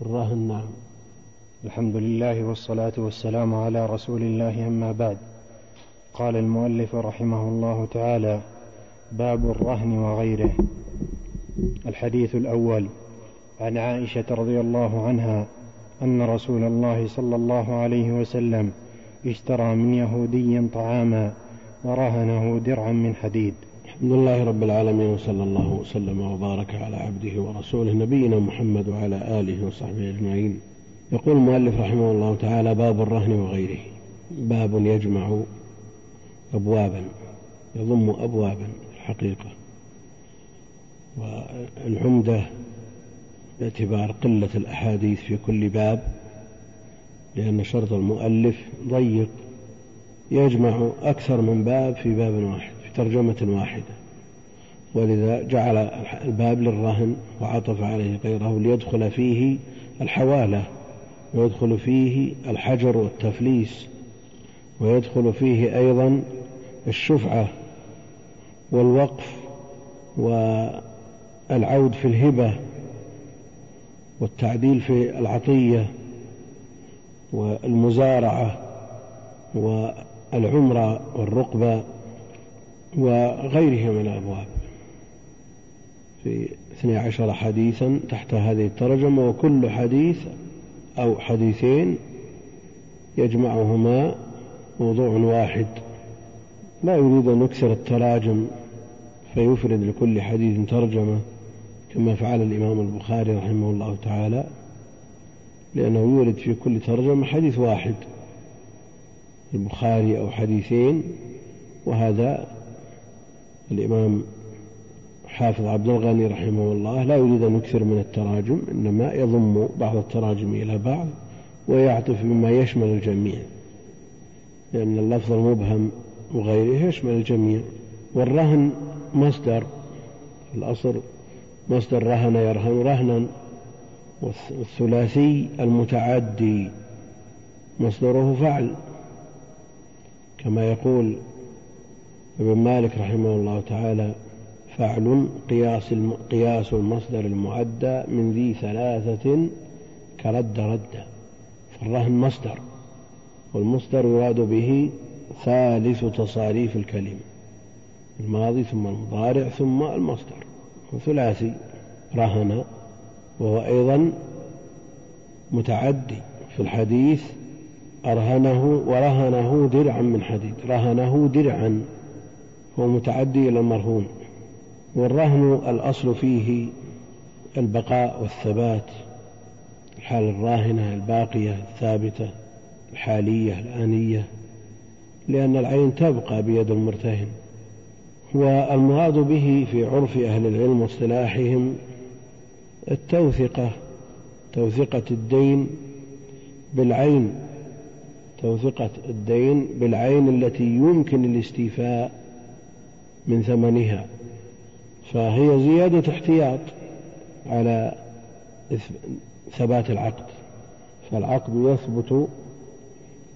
الرهن نعم. الحمد لله والصلاة والسلام على رسول الله أما بعد. قال المؤلف رحمه الله تعالى باب الرهن وغيره. الحديث الأول عن عائشة رضي الله عنها أن رسول الله صلى الله عليه وسلم اشترى من يهودي طعاما ورهنه درعا من حديد. الحمد لله رب العالمين وصلى الله وسلم وبارك على عبده ورسوله نبينا محمد وعلى آله وصحبه أجمعين. يقول المؤلف رحمه الله تعالى باب الرهن وغيره. باب يجمع أبوابا يضم أبوابا الحقيقة. والعمدة باعتبار قلة الأحاديث في كل باب لأن شرط المؤلف ضيق يجمع أكثر من باب في باب واحد. ترجمة واحدة. ولذا جعل الباب للرهن وعطف عليه غيره ليدخل فيه الحوالة ويدخل فيه الحجر والتفليس ويدخل فيه أيضا الشفعة والوقف والعود في الهبة والتعديل في العطية والمزارعة والعمرة والرقبة وغيرها من الأبواب. في اثني عشر حديثا تحت هذه الترجمة وكل حديث أو حديثين يجمعهما موضوع واحد. لا يريد أن يكسر التراجم فيفرد لكل حديث ترجمة كما فعل الإمام البخاري رحمه الله تعالى لأنه يورد في كل ترجمة حديث واحد البخاري أو حديثين وهذا الإمام حافظ عبد الغني رحمه الله لا يريد أن يكثر من التراجم إنما يضم بعض التراجم إلى بعض ويعطف بما يشمل الجميع لأن اللفظ المبهم وغيره يشمل الجميع. والرهن مصدر الأصل مصدر رهن يرهن رهنا والثلاثي المتعدي مصدره فعل. كما يقول ابن مالك رحمه الله تعالى فعل قياس قياس المصدر المعدى من ذي ثلاثة كرد رد فالرهن مصدر والمصدر يراد به ثالث تصاريف الكلمة الماضي ثم المضارع ثم المصدر ثلاثي رهن وهو أيضا متعدي في الحديث أرهنه ورهنه درعا من حديد رهنه درعا. هو متعدي إلى المرهون. والرهن الأصل فيه البقاء والثبات الحال الراهنة الباقية الثابتة الحالية الآنية لأن العين تبقى بيد المرتهن. والمراد به في عرف أهل العلم واصطلاحهم التوثقة توثقة الدين بالعين توثقة الدين بالعين التي يمكن الاستيفاء من ثمنها فهي زيادة احتياط على ثبات العقد. فالعقد يثبت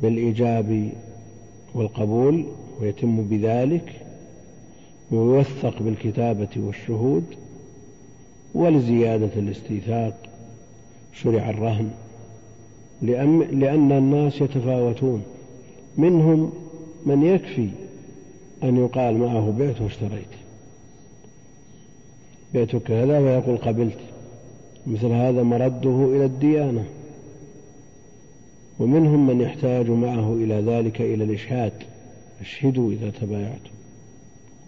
بالإيجاب والقبول ويتم بذلك ويوثق بالكتابة والشهود ولزيادة الاستيثاق شرع الرهن لأن الناس يتفاوتون. منهم من يكفي أن يقال معه بعت واشتريت. بعتك كذا ويقول قبلت. مثل هذا مرده إلى الديانة. ومنهم من يحتاج معه إلى ذلك إلى الإشهاد. أشهدوا إذا تبايعتم.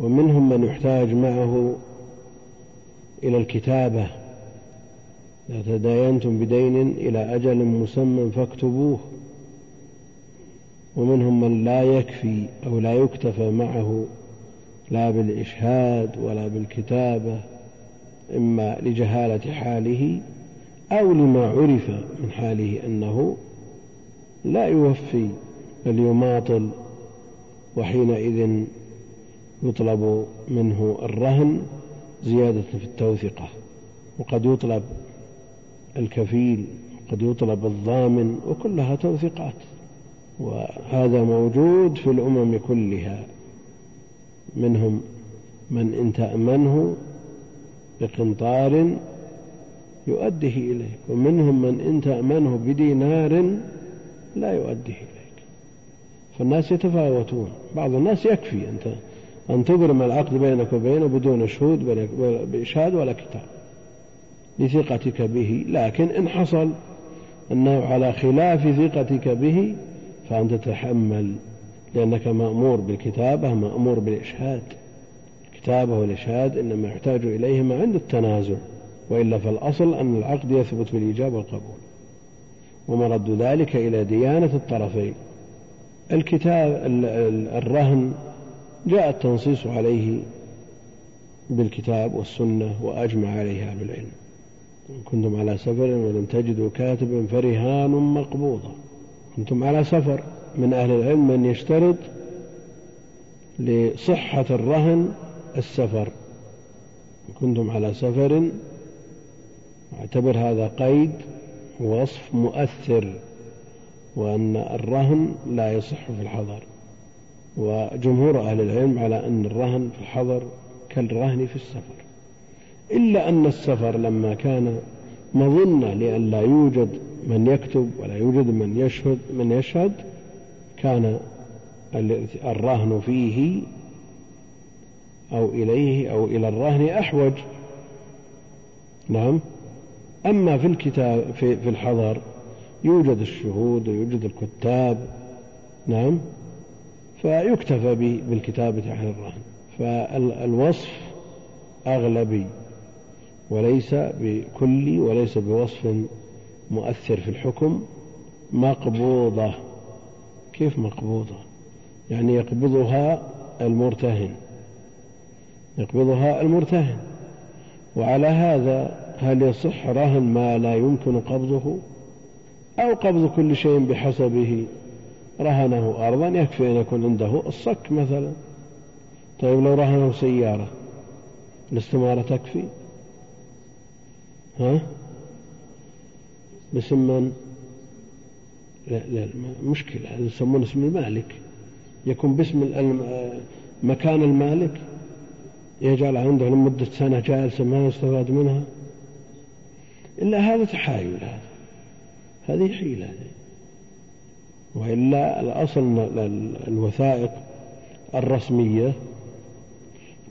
ومنهم من يحتاج معه إلى الكتابة. إذا تداينتم بدين إلى أجل مسمى فاكتبوه. ومنهم من لا يكفي أو لا يكتفى معه لا بالإشهاد ولا بالكتابة إما لجهالة حاله أو لما عرف من حاله أنه لا يوفي بل يماطل وحينئذ يطلب منه الرهن زيادة في التوثقة. وقد يطلب الكفيل وقد يطلب الضامن وكلها توثيقات. وهذا موجود في الأمم كلها. منهم من إن تأمنه بقنطار يؤديه إليك ومنهم من إن تأمنه بدينار لا يؤديه إليك. فالناس يتفاوتون بعض الناس يكفي أنت أن تبرم العقد بينك وبينه بدون شهود بإشهاد ولا كتاب لثقتك به. لكن إن حصل أنه على خلاف ثقتك به فأنت تتحمل لأنك مأمور بالكتابة مأمور بالإشهاد. الكتابة والإشهاد إنما يحتاج إليهما عند التنازع وإلا فالأصل أن العقد يثبت بالإيجاب والقبول. ومرد ذلك إلى ديانة الطرفين. الكتاب الرهن جاء التنصيص عليه بالكتاب والسنة وأجمع عليها بالعلم. إن كنتم على سفر ولم تجدوا كاتبا فرهان مقبوضة. كنتم على سفر من أهل العلم من يشترط لصحة الرهن السفر. كنتم على سفر. أعتبر هذا قيد وصف مؤثر وأن الرهن لا يصح في الحضر. وجمهور أهل العلم على أن الرهن في الحضر كالرهن في السفر. إلا أن السفر لما كان مظنة لأن لا يوجد من يكتب ولا يوجد من يشهد من يشهد كان الرهن فيه أو إليه أو إلى الرهن أحوج. نعم. أما في الكتاب في, في الحضر يوجد الشهود ويوجد الكتاب. نعم. فيكتفى بالكتابة عن الرهن. فالوصف أغلبي وليس بكلي وليس بوصف مؤثر في الحكم مقبوضة. كيف مقبوضة؟ يعني يقبضها المرتهن. يقبضها المرتهن. وعلى هذا هل يصح رهن ما لا يمكن قبضه؟ أو قبض كل شيء بحسبه رهنه أرضا يكفي أن يكون عنده الصك مثلا. طيب لو رهنه سيارة الاستمارة تكفي؟ ها؟ باسم من لا لا مشكلة هذا يسمونه اسم المالك. يكون باسم مكان المالك يجعل عنده لمدة سنة جالسة ما يستفاد منها. إلا هذا تحايل هذا. هذه حيلة وإلا الأصل الوثائق الرسمية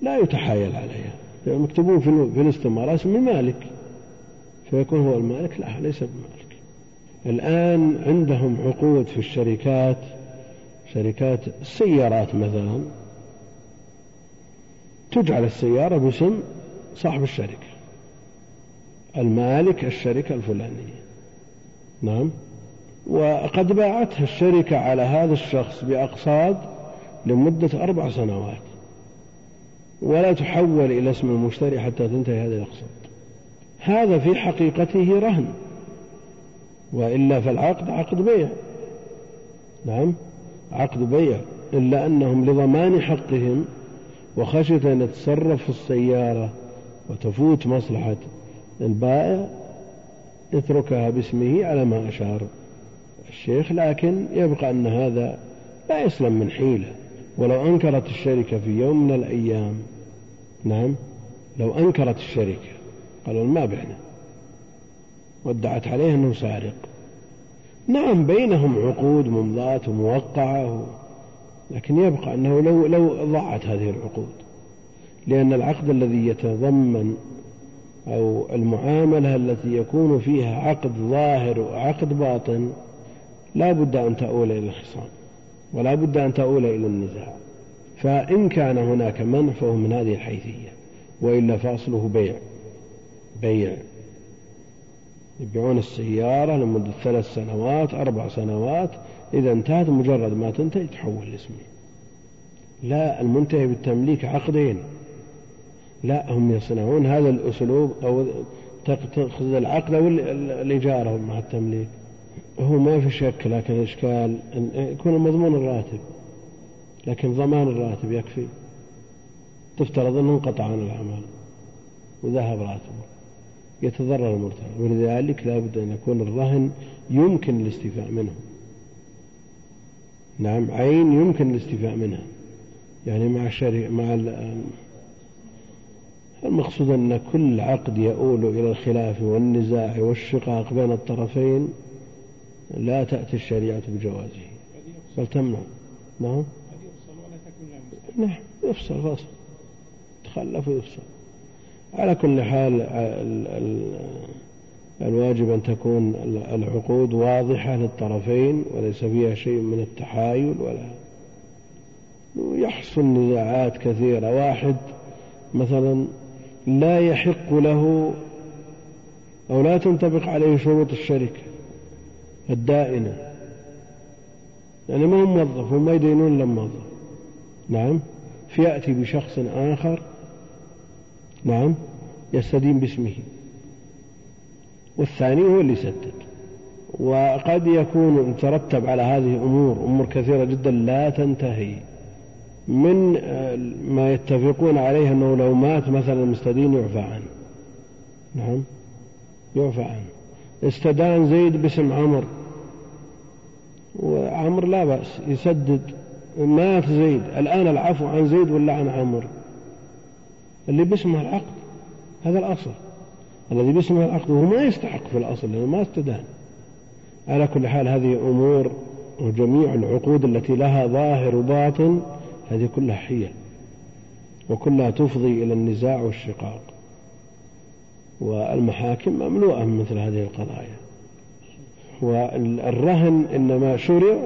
لا يتحايل عليها. مكتوبون في الاستمارة اسم المالك. فيكون هو المالك لا ليس بمالك الآن عندهم عقود في الشركات شركات السيارات مثلا. تجعل السيارة باسم صاحب الشركة. المالك الشركة الفلانية. نعم. وقد باعتها الشركة على هذا الشخص بأقساط لمدة أربع سنوات. ولا تحول إلى اسم المشتري حتى تنتهي هذه الأقساط. هذا في حقيقته رهن. وإلا فالعقد عقد بيع. نعم عقد بيع. إلا أنهم لضمان حقهم وخشية أن يتصرف السيارة وتفوت مصلحة البائع يتركها باسمه على ما أشار الشيخ. لكن يبقى أن هذا لا يسلم من حيلة. ولو أنكرت الشركة في يوم من الأيام نعم لو أنكرت الشركة قالوا ما بعنا. وادعت عليه أنه سارق. نعم بينهم عقود ممضاة وموقعة لكن يبقى أنه لو لو ضاعت هذه العقود. لأن العقد الذي يتضمن أو المعاملة التي يكون فيها عقد ظاهر وعقد باطن لا بد أن تؤول إلى الخصام ولا بد أن تؤول إلى النزاع. فإن كان هناك منع فهو من هذه الحيثية وإلا فأصله بيع. بيع يبيعون السيارة لمدة ثلاث سنوات أربع سنوات إذا انتهت مجرد ما تنتهي تحول لاسمه لا المنتهي بالتمليك عقدين. لا هم يصنعون هذا الأسلوب أو تأخذ العقد أو الإجارة مع التمليك. هو ما في شك لكن الإشكال أن يكون مضمون الراتب لكن ضمان الراتب يكفي. تفترض أنه انقطع عن العمل وذهب راتبه. يتضرر المرتهن ولذلك لا بد أن يكون الرهن يمكن الاستيفاء منه. نعم عين يمكن الاستيفاء منها. يعني مع الشركة مع المقصود أن كل عقد يؤول إلى الخلاف والنزاع والشقاق بين الطرفين لا تأتي الشريعة بجوازه. بل تمنع. نعم؟ نعم يفصل فصل. تخلف ويفصل. على كل حال الواجب أن تكون العقود واضحة للطرفين وليس فيها شيء من التحايل ولا يحصل نزاعات كثيرة. واحد مثلا لا يحق له أو لا تنطبق عليه شروط الشركة الدائنة. يعني ما هو موظف وما يدينون إلا موظف. نعم فيأتي بشخص آخر نعم يستدين باسمه. والثاني هو اللي يسدد. وقد يكون ترتب على هذه أمور أمور كثيرة جدا لا تنتهي. من ما يتفقون عليه أنه لو مات مثلا المستدين يعفى عنه. نعم يعفى عنه. استدان زيد باسم عمر. وعمر لا بأس يسدد. مات زيد. الآن العفو عن زيد ولا عن عمر؟ اللي باسمه العقد هذا الأصل. الذي باسمه العقد وهو ما يستحق في الأصل لأنه ما استدان. على كل حال هذه أمور وجميع العقود التي لها ظاهر وباطن هذه كلها حيل وكلها تفضي إلى النزاع والشقاق. والمحاكم مملوءة من مثل هذه القضايا. والرهن إنما شرع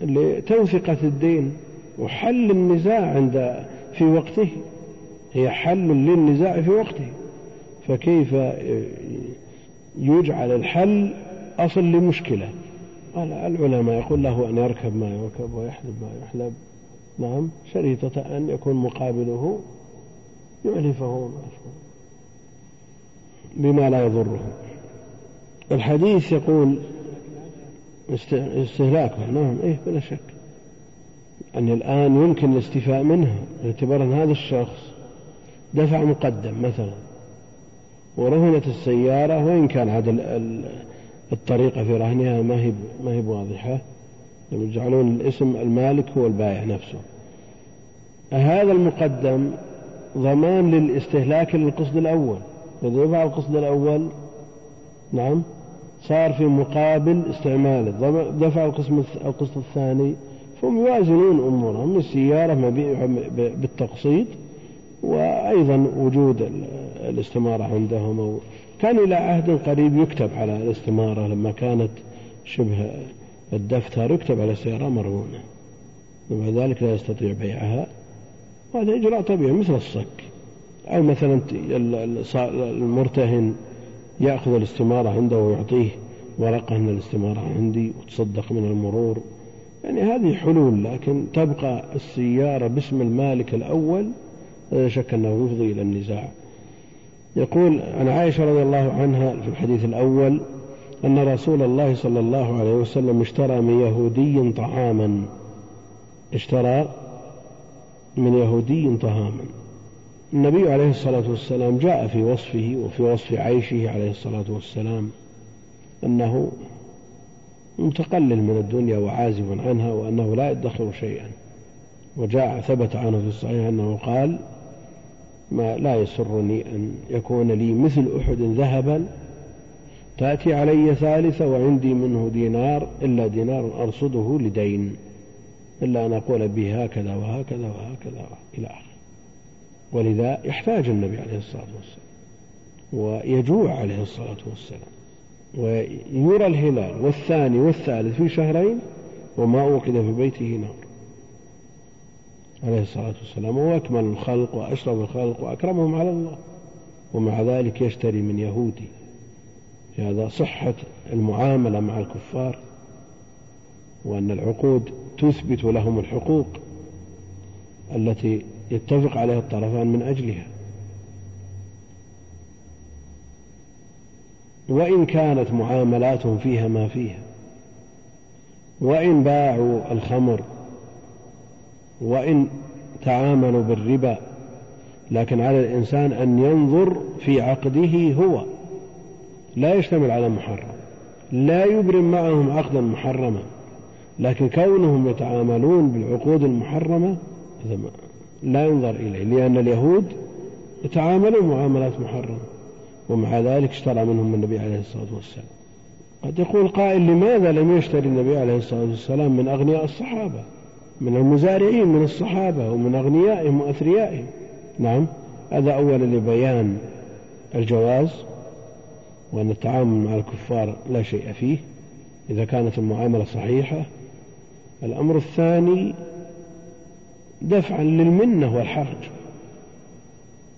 لتوثقة الدين وحل النزاع عند في وقته. هي حل للنزاع في وقته. فكيف يجعل الحل أصل لمشكلة؟ العلماء يقول له أن يركب ما يركب ويحلب ما يحلب. نعم شريطة أن يكون مقابله يعلفه بما لا يضره. الحديث يقول استهلاك نعم إيه بلا شك. أن الآن يمكن الاستيفاء منها باعتبار أن هذا الشخص دفع مقدم مثلا. ورهنت السيارة وإن كان هذا الطريقة في رهنها ما هي ما هي واضحة يجعلون الاسم المالك هو البائع نفسه. هذا المقدم ضمان للاستهلاك للقصد الأول. إذا دفع القصد الأول نعم صار في مقابل استعماله دفع القسم القسط الثاني. فهم يوازنون أمورهم. السيارة مبيعة بالتقسيط. وأيضا وجود الاستمارة عندهم كان إلى عهد قريب يكتب على الاستمارة لما كانت شبه الدفتر يكتب على سيارة مرهونة. ومع ذلك لا يستطيع بيعها. وهذا إجراء طبيعي مثل الصك. أو مثلا المرتهن يأخذ الاستمارة عنده ويعطيه ورقة أن الاستمارة عندي وتصدق من المرور. يعني هذه حلول لكن تبقى السيارة باسم المالك الأول لا شك أنه يفضي إلى النزاع. يقول عن عائشة رضي الله عنها في الحديث الأول أن رسول الله صلى الله عليه وسلم اشترى من يهودي طعاما. اشترى من يهودي طعاما. النبي عليه الصلاة والسلام جاء في وصفه وفي وصف عيشه عليه الصلاة والسلام أنه متقلل من الدنيا وعازب عنها وأنه لا يدخر شيئا. وجاء ثبت عنه في الصحيح أنه قال ما لا يسرني أن يكون لي مثل أحد ذهبا تأتي علي ثالثة وعندي منه دينار إلا دينار أرصده لدين إلا أن أقول به هكذا وهكذا وهكذا إلى آخره. ولذا يحتاج النبي عليه الصلاة والسلام ويجوع عليه الصلاة والسلام ويرى الهلال والثاني والثالث في شهرين وما أوقد في بيته نار. عليه الصلاة والسلام هو أكمل الخلق وأشرف الخلق وأكرمهم على الله. ومع ذلك يشتري من يهودي. هذا صحة المعاملة مع الكفار وأن العقود تثبت لهم الحقوق التي يتفق عليها الطرفان من أجلها. وإن كانت معاملاتهم فيها ما فيها وإن باعوا الخمر وإن تعاملوا بالربا لكن على الإنسان أن ينظر في عقده هو. لا يشتمل على محرم لا يبرم معهم عقدا محرما. لكن كونهم يتعاملون بالعقود المحرمة لا ينظر إليه لأن اليهود يتعاملون معاملات محرمة. ومع ذلك اشترى منهم النبي عليه الصلاة والسلام. قد يقول قائل لماذا لم يشتري النبي عليه الصلاة والسلام من أغنياء الصحابة؟ من المزارعين من الصحابة ومن أغنيائهم وأثريائهم. نعم هذا أولا لبيان الجواز وأن التعامل مع الكفار لا شيء فيه إذا كانت المعاملة صحيحة. الأمر الثاني دفعا للمنة والحرج.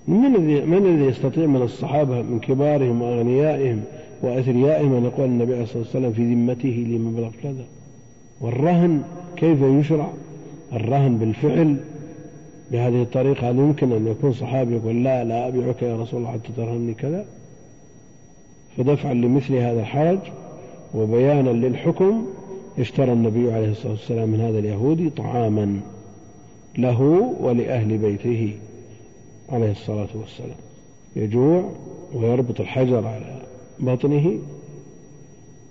من الذي من الذي يستطيع من الصحابة من كبارهم وأغنيائهم وأثريائهم أن يقول النبي عليه الصلاة والسلام في ذمته لمبلغ كذا؟ والرهن كيف يشرع؟ الرهن بالفعل بهذه الطريقة هل يمكن أن يكون صحابي يقول لا لا أبيعك يا رسول الله حتى ترهني كذا؟ فدفعا لمثل هذا الحرج وبيانا للحكم اشترى النبي عليه الصلاة والسلام من هذا اليهودي طعاما له ولأهل بيته عليه الصلاة والسلام. يجوع ويربط الحجر على بطنه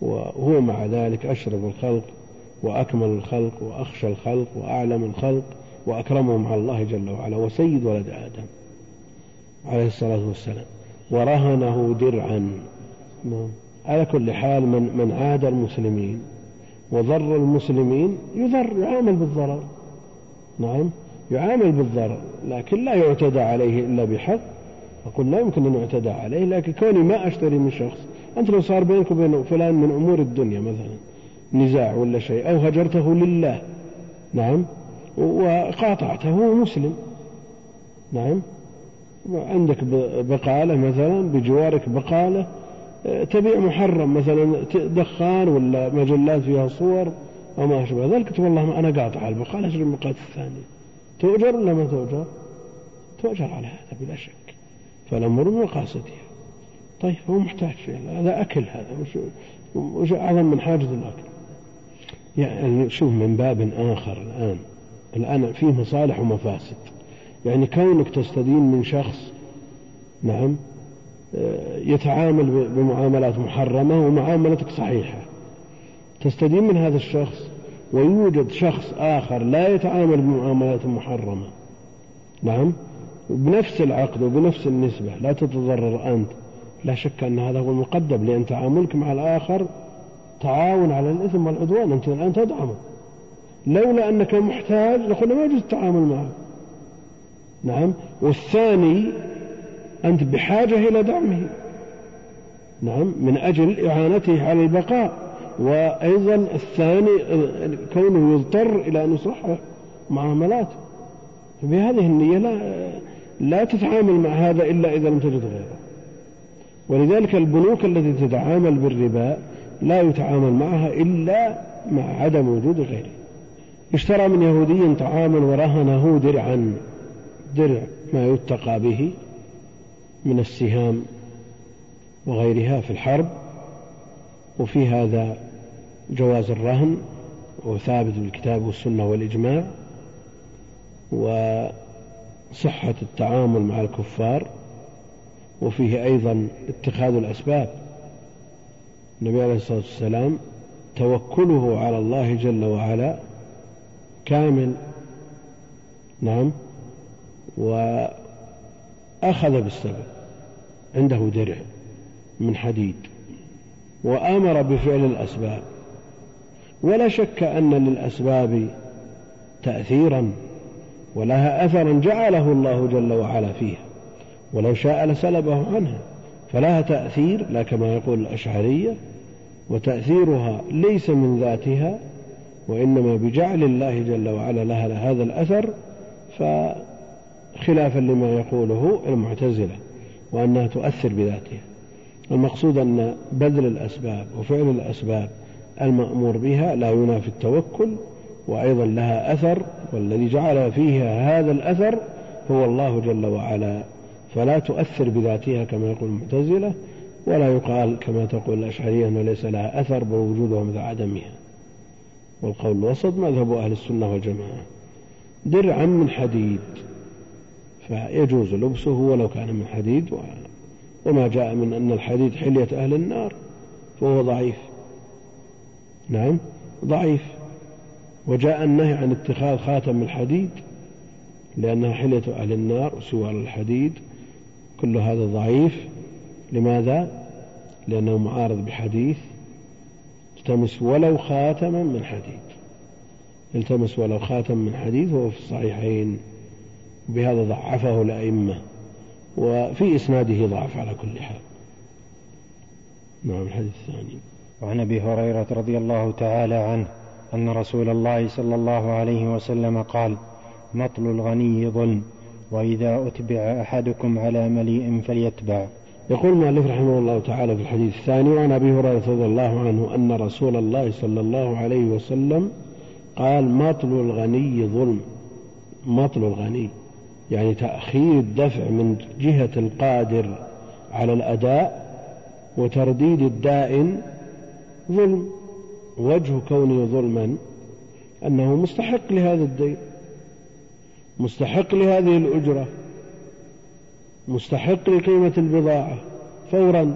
وهو مع ذلك أشرف الخلق وأكمل الخلق وأخشى الخلق وأعلم الخلق وأكرمهم على الله جل وعلا وسيد ولد آدم عليه الصلاة والسلام. ورهنه درعا. نعم. على كل حال من من عاد المسلمين وضر المسلمين يضر يعامل بالضرر. نعم. يعامل بالضرر لكن لا يعتدى عليه إلا بحق. أقول لا يمكن أن يعتدى عليه لكن كوني ما أشتري من شخص أنت لو صار بينك وبين فلان من أمور الدنيا مثلا نزاع ولا شيء أو هجرته لله. نعم. وقاطعته هو مسلم. نعم. عندك بقالة مثلا بجوارك بقالة تبيع محرم مثلا دخان ولا مجلات فيها صور وما أشبه ذلك تقول والله أنا قاطع البقالة أشتري البقالة الثانية تؤجر ولا ما تؤجر؟ تؤجر على هذا بلا شك. فالأمر بمقاصدها طيب هو محتاج هذا أكل هذا وش أعظم من حاجة الأكل. يعني شوف من باب آخر الآن. الآن فيه مصالح ومفاسد. يعني كونك تستدين من شخص نعم آه، يتعامل بمعاملات محرمة ومعاملتك صحيحة. تستدين من هذا الشخص ويوجد شخص آخر لا يتعامل بمعاملات محرمة. نعم بنفس العقد وبنفس النسبة لا تتضرر أنت. لا شك أن هذا هو المقدم لأن تعاملك مع الآخر تعاون على الإثم والعدوان أنت الآن تدعمه. لولا أنك محتاج لقلنا ما يجوز التعامل معه. نعم. والثاني أنت بحاجة إلى دعمه. نعم. من أجل إعانته على البقاء. وأيضا الثاني كونه يضطر إلى أن يصحح معاملاته بهذه النية لا لا تتعامل مع هذا إلا إذا لم تجد غيره. ولذلك البنوك التي تتعامل بالربا لا يتعامل معها إلا مع عدم وجود غيره. اشترى من يهودي طعاما ورهنه درعا درع ما يتقى به من السهام وغيرها في الحرب وفي هذا جواز الرهن وثابت بالكتاب والسنة والإجماع وصحة التعامل مع الكفار وفيه أيضا اتخاذ الأسباب. النبي عليه الصلاة والسلام توكله على الله جل وعلا كامل نعم وأخذ بالسبب عنده درع من حديد وأمر بفعل الأسباب ولا شك أن للأسباب تأثيرا ولها أثرا جعله الله جل وعلا فيها ولو شاء لسلبه عنها. فلها تأثير لا كما يقول الأشعرية وتأثيرها ليس من ذاتها وإنما بجعل الله جل وعلا لها هذا الأثر فخلافا لما يقوله المعتزلة وأنها تؤثر بذاتها. المقصود أن بذل الأسباب وفعل الأسباب المأمور بها لا ينافي التوكل وأيضا لها أثر والذي جعل فيها هذا الأثر هو الله جل وعلا. فلا تؤثر بذاتها كما يقول المعتزلة ولا يقال كما تقول الأشعرية أنه ليس لها أثر بوجودها مثل عدمها. والقول الوسط مذهب أهل السنة والجماعة. درعا من حديد. فيجوز لبسه ولو كان من حديد وما جاء من أن الحديد حلية أهل النار فهو ضعيف. نعم ضعيف. وجاء النهي عن اتخاذ خاتم الحديد لأنها حلية أهل النار وسوار الحديد. كل هذا ضعيف. لماذا؟ لأنه معارض بحديث التمس ولو خاتما من حديد التمس ولو خاتم من حديد وهو في الصحيحين. بهذا ضعفه الأئمة. وفي إسناده ضعف على كل حال. نعم الحديث الثاني. وعن أبي هريرة رضي الله تعالى عنه أن رسول الله صلى الله عليه وسلم قال مطل الغني ظلم. وإذا أتبع أحدكم على مليء فليتبع. يقول المؤلف رحمه الله تعالى في الحديث الثاني وعن أبي هريرة رضي الله عنه أن رسول الله صلى الله عليه وسلم قال مطل الغني ظلم. مطل الغني يعني تأخير الدفع من جهة القادر على الأداء وترديد الدائن ظلم. وجه كونه ظلما أنه مستحق لهذا الدين. مستحق لهذه الأجرة مستحق لقيمة البضاعة فورا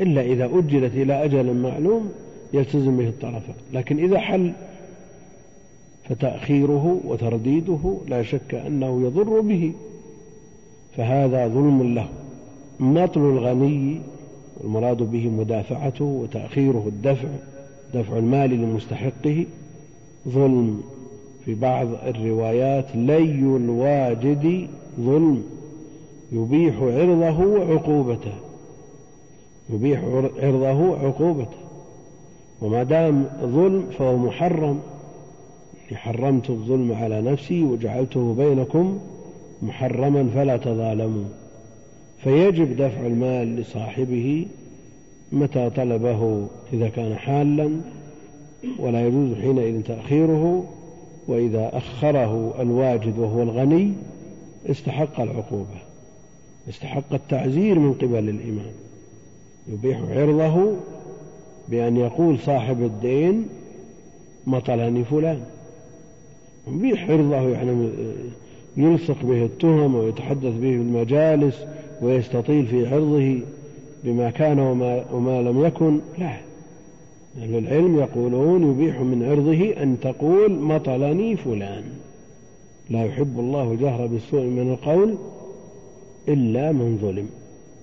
إلا إذا أجلت إلى أجل معلوم يلتزم به الطرفان لكن إذا حل فتأخيره وترديده لا شك أنه يضر به. فهذا ظلم له. مطل الغني والمراد به مدافعته وتأخيره الدفع دفع المال لمستحقه ظلم. في بعض الروايات لي الواجد ظلم يبيح عرضه وعقوبته يبيح عرضه وعقوبته وما دام ظلم فهو محرم. حرمت الظلم على نفسي وجعلته بينكم محرما فلا تظالموا. فيجب دفع المال لصاحبه متى طلبه إذا كان حالا ولا يجوز حينئذ تأخيره. وإذا أخره الواجد وهو الغني استحق العقوبة استحق التعزير من قبل الإمام. يبيح عرضه بأن يقول صاحب الدين مطلني فلان. يبيح عرضه يعني يلصق به التهم ويتحدث به في المجالس ويستطيل في عرضه بما كان وما, وما لم يكن. لا. أهل العلم يقولون يبيح من عرضه أن تقول مطلني فلان. لا يحب الله الجهر بالسوء من القول إلا من ظلم.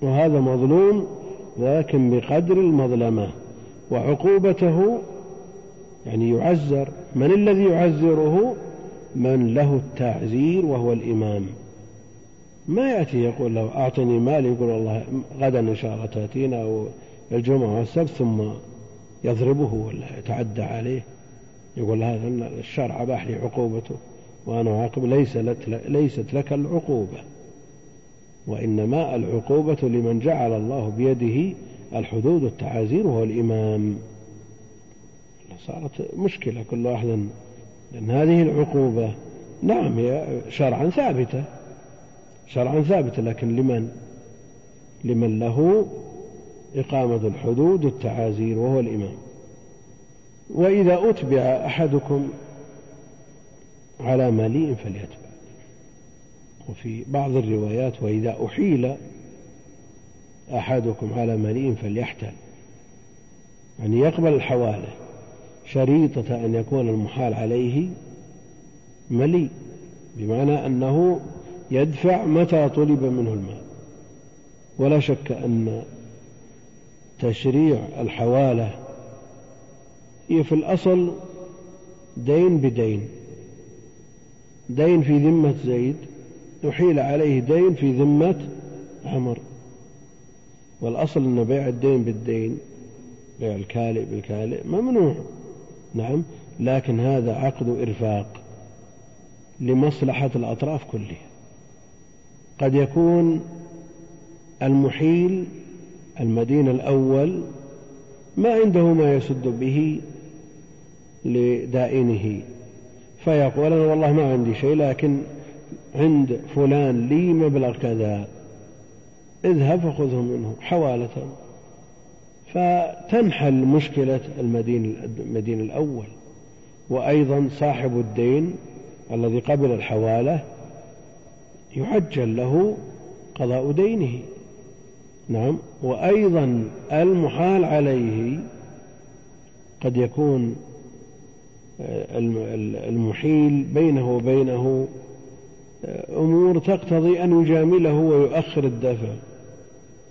وهذا مظلوم لكن بقدر المظلمة. وعقوبته يعني يعزر من الذي يعزره من له التعزير وهو الإمام. ما يأتي يقول له أعطني مال يقول الله غدا إن شاء الله تأتينا أو الجمعة والسبت ثم يضربه ولا يتعدى عليه. يقول هذا الشرع أباح لي عقوبته وأنا عاقب ليس ليست لك العقوبة. وإنما العقوبة لمن جعل الله بيده الحدود والتعازير وهو الإمام صارت مشكلة كل واحد لأن هذه العقوبة. نعم هي شرعا ثابتة شرعا ثابتة لكن لمن؟ لمن له إقامة الحدود والتعازير وهو الإمام. وإذا أتبع أحدكم على مليء فليتبع. وفي بعض الروايات وإذا أحيل أحدكم على مليء فليحتل. يعني يقبل الحوالة شريطة أن يكون المحال عليه مليء. بمعنى أنه يدفع متى طلب منه المال. ولا شك أن تشريع الحوالة. هي في الأصل دين بدين. دين في ذمة زيد. يحيل عليه دين في ذمة عمر. والأصل أن بيع الدين بالدين. بيع الكالئ بالكالئ. ممنوع. نعم. لكن هذا عقد إرفاق لمصلحة الأطراف كلها. قد يكون المحيل المدين الأول ما عنده ما يسد به لدائنه. فيقول أنا والله ما عندي شيء لكن عند فلان لي مبلغ كذا. اذهب فخذه منه حوالة. فتنحل مشكلة المدين المدين الأول. وأيضا صاحب الدين الذي قبل الحوالة يعجل له قضاء دينه. نعم. وأيضا المحال عليه قد يكون المحيل بينه وبينه أمور تقتضي أن يجامله ويؤخر الدفع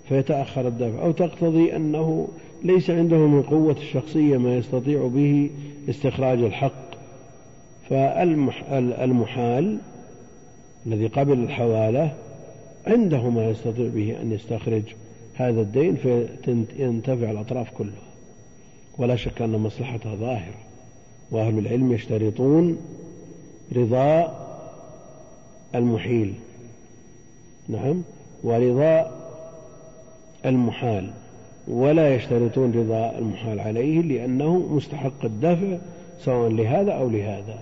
فيتأخر الدفع. أو تقتضي أنه ليس عنده من قوة الشخصية ما يستطيع به استخراج الحق. فالمحال الذي قبل الحوالة عنده ما يستطيع به أن يستخرج. هذا الدين فينتفع الأطراف كلها. ولا شك أن مصلحتها ظاهرة وأهل العلم يشترطون رضا المحيل. نعم ورضا المحال ولا يشترطون رضا المحال عليه لأنه مستحق الدفع سواء لهذا أو لهذا.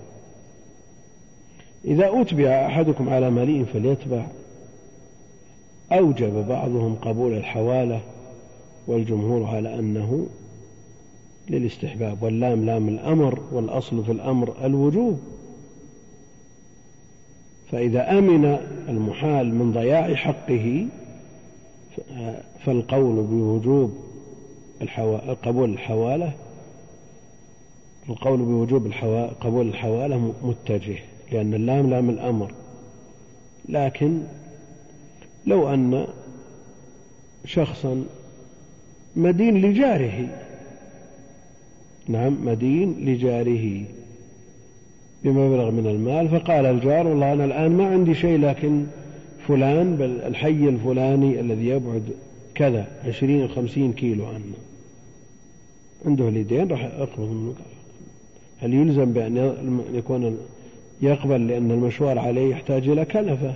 إذا أتبع أحدكم على مليء فليتبع. أوجب بعضهم قبول الحوالة والجمهور على أنه للاستحباب واللام لام الأمر والأصل في الأمر الوجوب. فإذا أمن المحال من ضياع حقه فالقول بوجوب قبول الحوالة القول بوجوب قبول الحوالة متجه لأن اللام لام الأمر. لكن لو أن شخصا مدين لجاره. نعم مدين لجاره. بمبلغ من المال فقال الجار والله أنا الآن ما عندي شيء لكن فلان بل الحي الفلاني الذي يبعد كذا عشرين أو خمسين كيلو عنه عنده اليدين راح أقبض منه. هل يلزم بأن يكون يقبل لأن المشوار عليه يحتاج إلى كلفة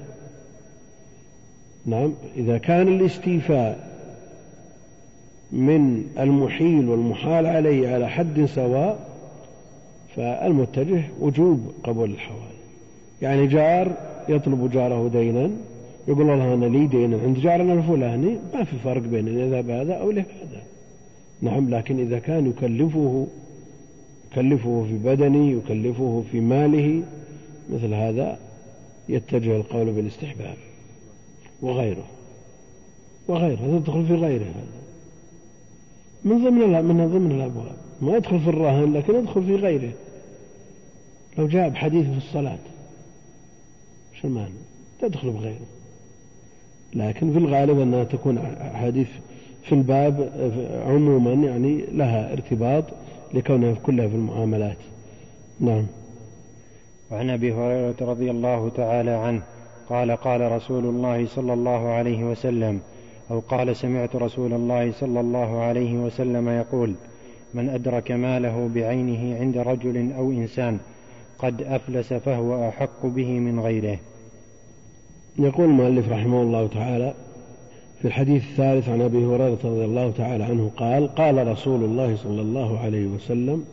نعم. إذا كان الاستيفاء من المحيل والمحال عليه على حد سواء فالمتجه وجوب قبول الحوالي يعني جار يطلب جاره دينا يقول الله أنا لي دين عند جارنا الفلاني ما في فرق بين أن يذهب هذا أو لهذا نعم لكن إذا كان يكلفه يكلفه في بدنه يكلفه في ماله مثل هذا يتجه القول بالاستحباب. وغيره. وغيره تدخل في غيره هذا. من ضمن من ضمن الأبواب. ما يدخل في الرهن لكن يدخل في غيره. لو جاء بحديث في الصلاة شو المعنى؟ تدخل بغيره. لكن في الغالب أنها تكون أحاديث في الباب عموما يعني لها ارتباط لكونها كلها في المعاملات. نعم. وعن أبي هريرة رضي الله تعالى عنه قال قال رسول الله صلى الله عليه وسلم أو قال سمعت رسول الله صلى الله عليه وسلم يقول من أدرك ماله بعينه عند رجل أو إنسان قد أفلس فهو أحق به من غيره. يقول المؤلف رحمه الله تعالى في الحديث الثالث عن أبي هريرة رضي الله تعالى عنه قال قال رسول الله صلى الله عليه وسلم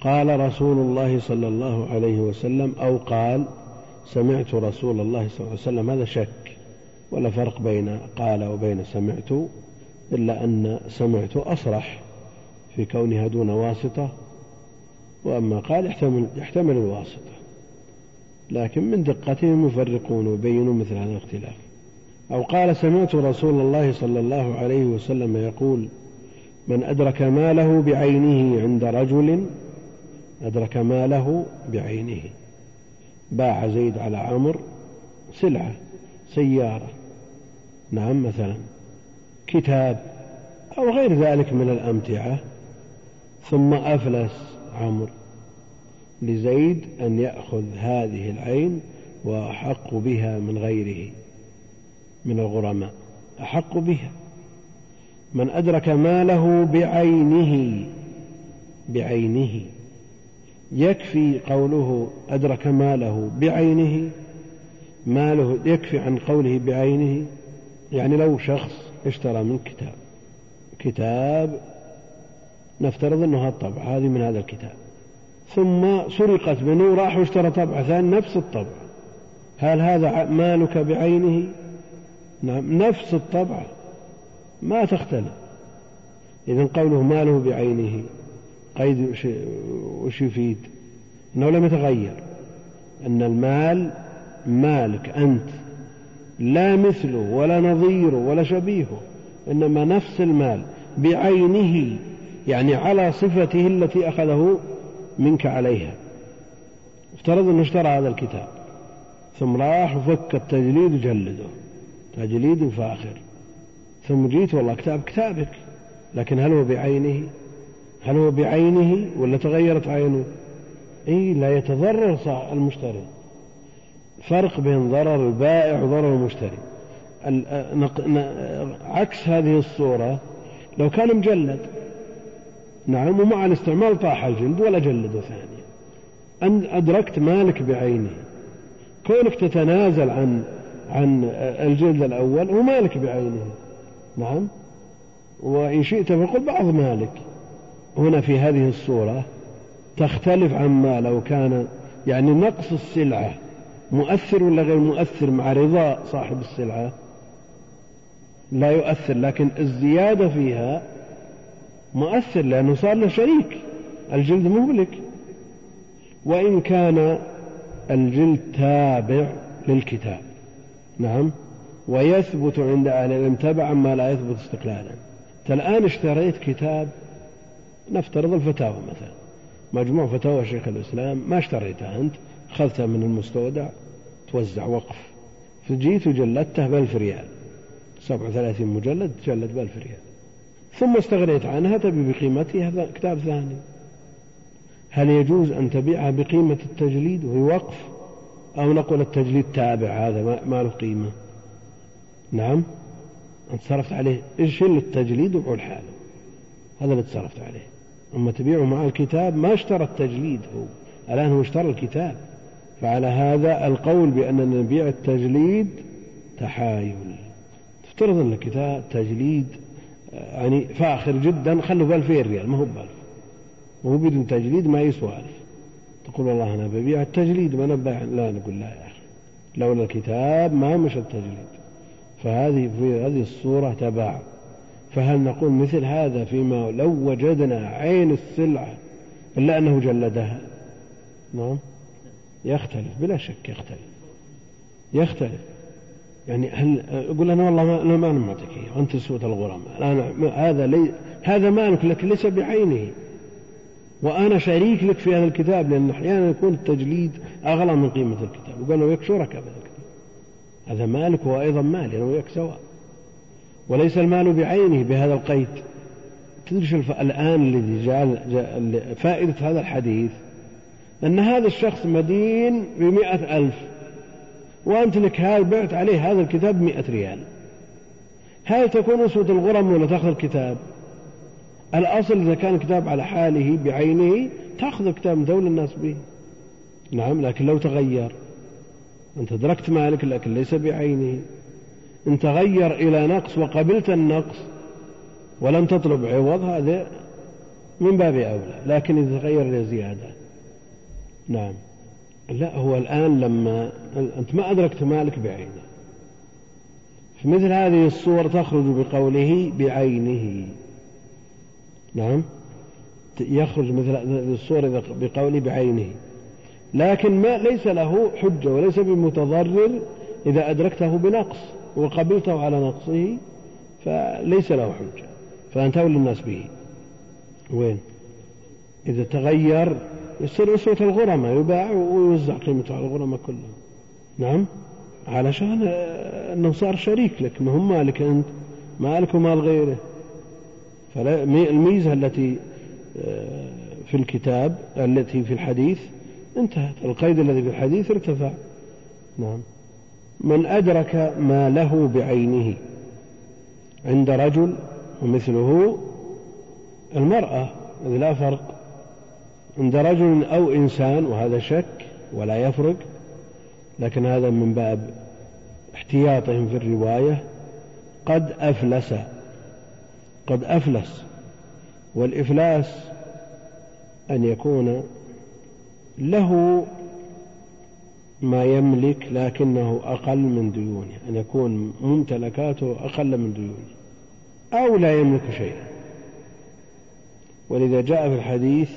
قال رسول الله صلى الله عليه وسلم أو قال سمعت رسول الله صلى الله عليه وسلم هذا شك ولا فرق بين قال وبين سمعت إلا أن سمعت أصرح في كونها دون واسطة وأما قال يحتمل يحتمل الواسطة. لكن من دقتهم يفرقون ويبينون مثل هذا الاختلاف. أو قال سمعت رسول الله صلى الله عليه وسلم يقول من أدرك ماله بعينه عند رجل أدرك ماله بعينه. باع زيد على عمر سلعة سيارة نعم مثلا كتاب أو غير ذلك من الأمتعة. ثم أفلس عمرو لزيد أن يأخذ هذه العين وأحق بها من غيره من الغرماء أحق بها. من أدرك ماله بعينه بعينه يكفي قوله أدرك ماله بعينه ماله يكفي عن قوله بعينه يعني لو شخص اشترى من كتاب كتاب نفترض أنه الطبع هذه من هذا الكتاب ثم سرقت منه راح واشترى طبعة ثاني نفس الطبع. هل هذا مالك بعينه؟ نعم نفس الطبعة ما تختلف. إذا قوله ماله بعينه. قيد وش يفيد؟ أنه لم يتغير. أن المال مالك أنت. لا مثله ولا نظيره ولا شبيهه إنما نفس المال بعينه يعني على صفته التي أخذه منك عليها. افترض أنه اشترى هذا الكتاب ثم راح وفك التجليد وجلده. تجليد فاخر. ثم جيت والله كتاب كتابك لكن هل هو بعينه؟ هل هو بعينه ولا تغيرت عينه؟ إي لا يتضرر المشتري. فرق بين ضرر البائع وضرر المشتري. عكس هذه الصورة لو كان مجلد نعم ومع الاستعمال طاح الجلد ولا جلده ثانيا. أن أدركت مالك بعينه. كونك تتنازل عن عن الجلد الأول هو مالك بعينه. نعم. وإن شئت فقل بعض مالك. هنا في هذه الصورة تختلف عما لو كان يعني نقص السلعة مؤثر ولا غير مؤثر مع رضا صاحب السلعة؟ لا يؤثر لكن الزيادة فيها مؤثر لأنه صار له شريك الجلد مهلك. وإن كان الجلد تابع للكتاب نعم ويثبت عند أهل العلم تبعا ما لا يثبت استقلالا. أنت الآن اشتريت كتاب نفترض الفتاوى مثلا. مجموع فتاوى شيخ الإسلام ما اشتريتها أنت؟ أخذتها من المستودع توزع وقف. فجيت وجلدته بألف ريال. سبعة وثلاثين مجلد تجلد بألف ريال. ثم استغنيت عنها تبي بقيمتها هذا كتاب ثاني. هل يجوز أن تبيعها بقيمة التجليد وهي وقف؟ أو نقول التجليد تابع هذا ما له قيمة. نعم. أنت صرفت عليه. اشيل التجليد وبعوا حاله؟ هذا اللي تصرفت عليه. أما تبيعه مع الكتاب ما اشترى التجليد هو. الآن هو اشترى الكتاب. فعلى هذا القول بأننا نبيع التجليد تحايل. تفترض أن الكتاب تجليد يعني فاخر جدا خلوا ب 2000 ريال ما هو ب 1000 وهو بدون تجليد ما يسوى 1000 تقول والله أنا ببيع التجليد ما نبيع لا نقول لا يا أخي. لولا الكتاب ما مشى التجليد. فهذه في هذه الصورة تباع. فهل نقول مثل هذا فيما لو وجدنا عين السلعة إلا أنه جلدها؟ نعم. يختلف بلا شك يختلف. يختلف. يعني هل يقول أنا والله ما, ما أنا معطيك إياه. وأنت سوء الغرماء أنا هذا لي هذا مالك لكن ليس بعينه. وأنا شريك لك في هذا الكتاب لأن أحيانا يكون التجليد أغلى من قيمة الكتاب. وقال له وياك شركاء بهذا الكتاب. هذا مالك وأيضا مالي أنا وياك سواء. وليس المال بعينه بهذا القيد. تدري الآن الذي جعل فائدة هذا الحديث؟ أن هذا الشخص مدين بمئة ألف وأنت لك هذا بعت عليه هذا الكتاب بمئة ريال. هل تكون أسوة الغرم ولا تأخذ الكتاب؟ الأصل إذا كان الكتاب على حاله بعينه تأخذ الكتاب من دول الناس به. نعم لكن لو تغير. أنت أدركت مالك لكن ليس بعينه. إن تغير إلى نقص وقبلت النقص ولم تطلب عوض هذا من باب أولى لكن إذا تغير إلى زيادة. نعم. لا هو الآن لما أنت ما أدركت مالك بعينه. في مثل هذه الصور تخرج بقوله بعينه. نعم. يخرج مثل الصور بقوله بعينه. لكن ما ليس له حجة وليس بمتضرر إذا أدركته بنقص. وقبلته على نقصه فليس له حجة فأنت أولى الناس به. وين؟ إذا تغير يصير أسوة الغرماء يباع ويوزع قيمته على الغرماء كلهم. نعم؟ علشان أنه صار شريك لك ما هم مالك أنت؟ مالك ومال غيره. فالميزة التي آه، في الكتاب التي في الحديث انتهت. القيد الذي في الحديث ارتفع. نعم؟ من أدرك ما له بعينه عند رجل ومثله المرأة إذ لا فرق. عند رجل أو إنسان وهذا شك ولا يفرق لكن هذا من باب احتياطهم في الرواية. قد أفلس قد أفلس والإفلاس أن يكون له ما يملك لكنه أقل من ديونه أن يكون ممتلكاته أقل من ديونه أو لا يملك شيئا. ولذا جاء في الحديث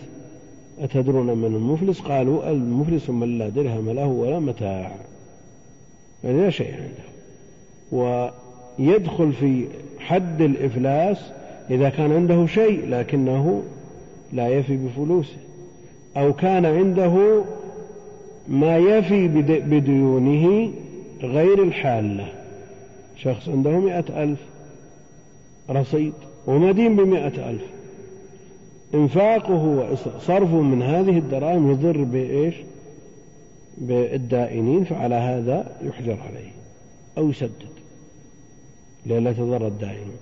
أتدرون من المفلس؟ قالوا المفلس من لا درهم له ولا متاع. يعني لا شيء عنده. ويدخل في حد الإفلاس إذا كان عنده شيء لكنه لا يفي بفلوسه أو كان عنده ما يفي بديونه غير الحالة. شخص عنده مئة ألف رصيد ومدين بمئة ألف. إنفاقه وصرفه من هذه الدراهم يضر بإيش؟ بالدائنين فعلى هذا يحجر عليه أو يسدد. لئلا تضر الدائنين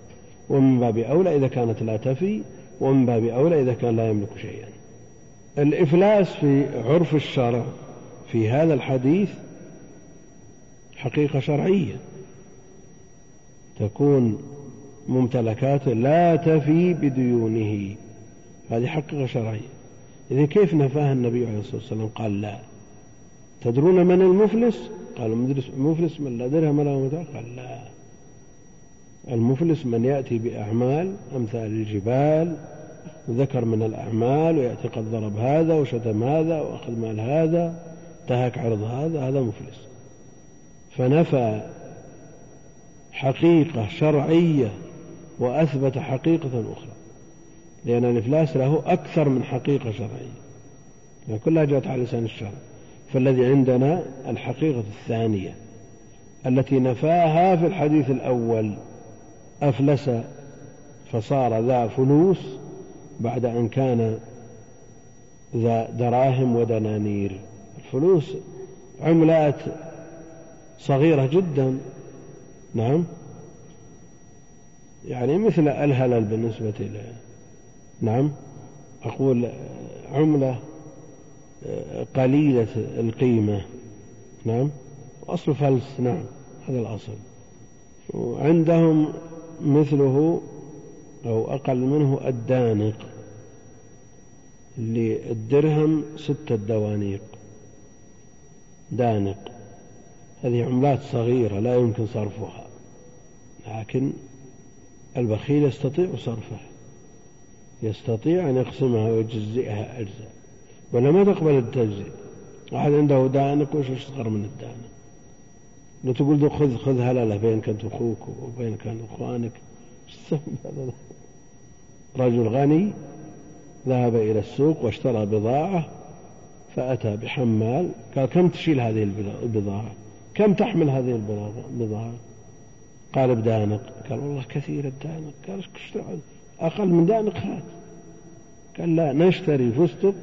ومن باب أولى إذا كانت لا تفي ومن باب أولى إذا كان لا يملك شيئا. الإفلاس في عرف الشرع في هذا الحديث حقيقة شرعية. تكون ممتلكاته لا تفي بديونه. هذه حقيقة شرعية. إذا كيف نفاها النبي عليه الصلاة والسلام؟ قال لا. تدرون من المفلس؟ قالوا المفلس من لا درهم ولا متاع؟ قال لا. المفلس من يأتي بأعمال أمثال الجبال ذكر من الأعمال ويأتي قد ضرب هذا وشتم هذا وأخذ مال هذا. انتهك عرض هذا هذا مفلس. فنفى حقيقة شرعية وأثبت حقيقة أخرى لأن الإفلاس له أكثر من حقيقة شرعية. يعني كلها جاءت على لسان الشرع. فالذي عندنا الحقيقة الثانية التي نفاها في الحديث الأول. أفلس فصار ذا فلوس بعد أن كان ذا دراهم ودنانير. الفلوس عملات صغيرة جدا. نعم. يعني مثل الهلل بالنسبة له نعم. أقول عملة قليلة القيمة. نعم. أصل فلس. نعم. هذا الأصل. وعندهم مثله أو أقل منه الدانق للدرهم ستة دوانيق. دانق. هذه عملات صغيرة لا يمكن صرفها لكن البخيل يستطيع صرفها يستطيع أن يقسمها ويجزئها أجزاء ولا ما تقبل التجزئة. واحد عنده دانق وش أصغر من الدانق؟ لو تقول خذ خذ هللة بينك أنت أخوك وبينك أنت أخوانك رجل غني ذهب إلى السوق واشترى بضاعة فأتى بحمال. قال كم تشيل هذه البضاعة؟ كم تحمل هذه البضاعة؟ قال بدانق. قال والله كثير الدانق. قال أقل من دانق هات. قال لا نشتري فستق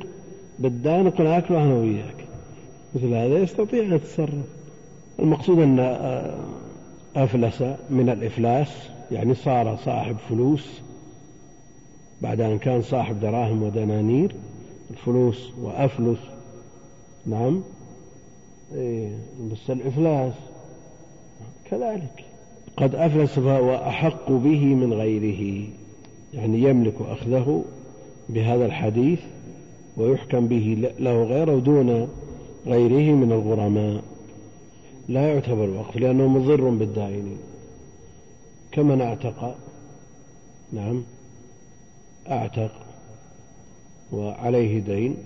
بالدانق وناكله أنا وياك. مثل هذا يستطيع أن يتصرف. المقصود أن آه، أفلس من الإفلاس يعني صار صاحب فلوس. بعد أن كان صاحب دراهم ودنانير. الفلوس وأفلس نعم. إيه بس الإفلاس. كذلك. قد أفلس فهو أحق به من غيره. يعني يملك أخذه بهذا الحديث ويحكم به له غيره دون غيره من الغرماء. لا يعتبر وقف لأنه مضر بالدائنين. كمن اعتق نعم. أعتق. وعليه دين.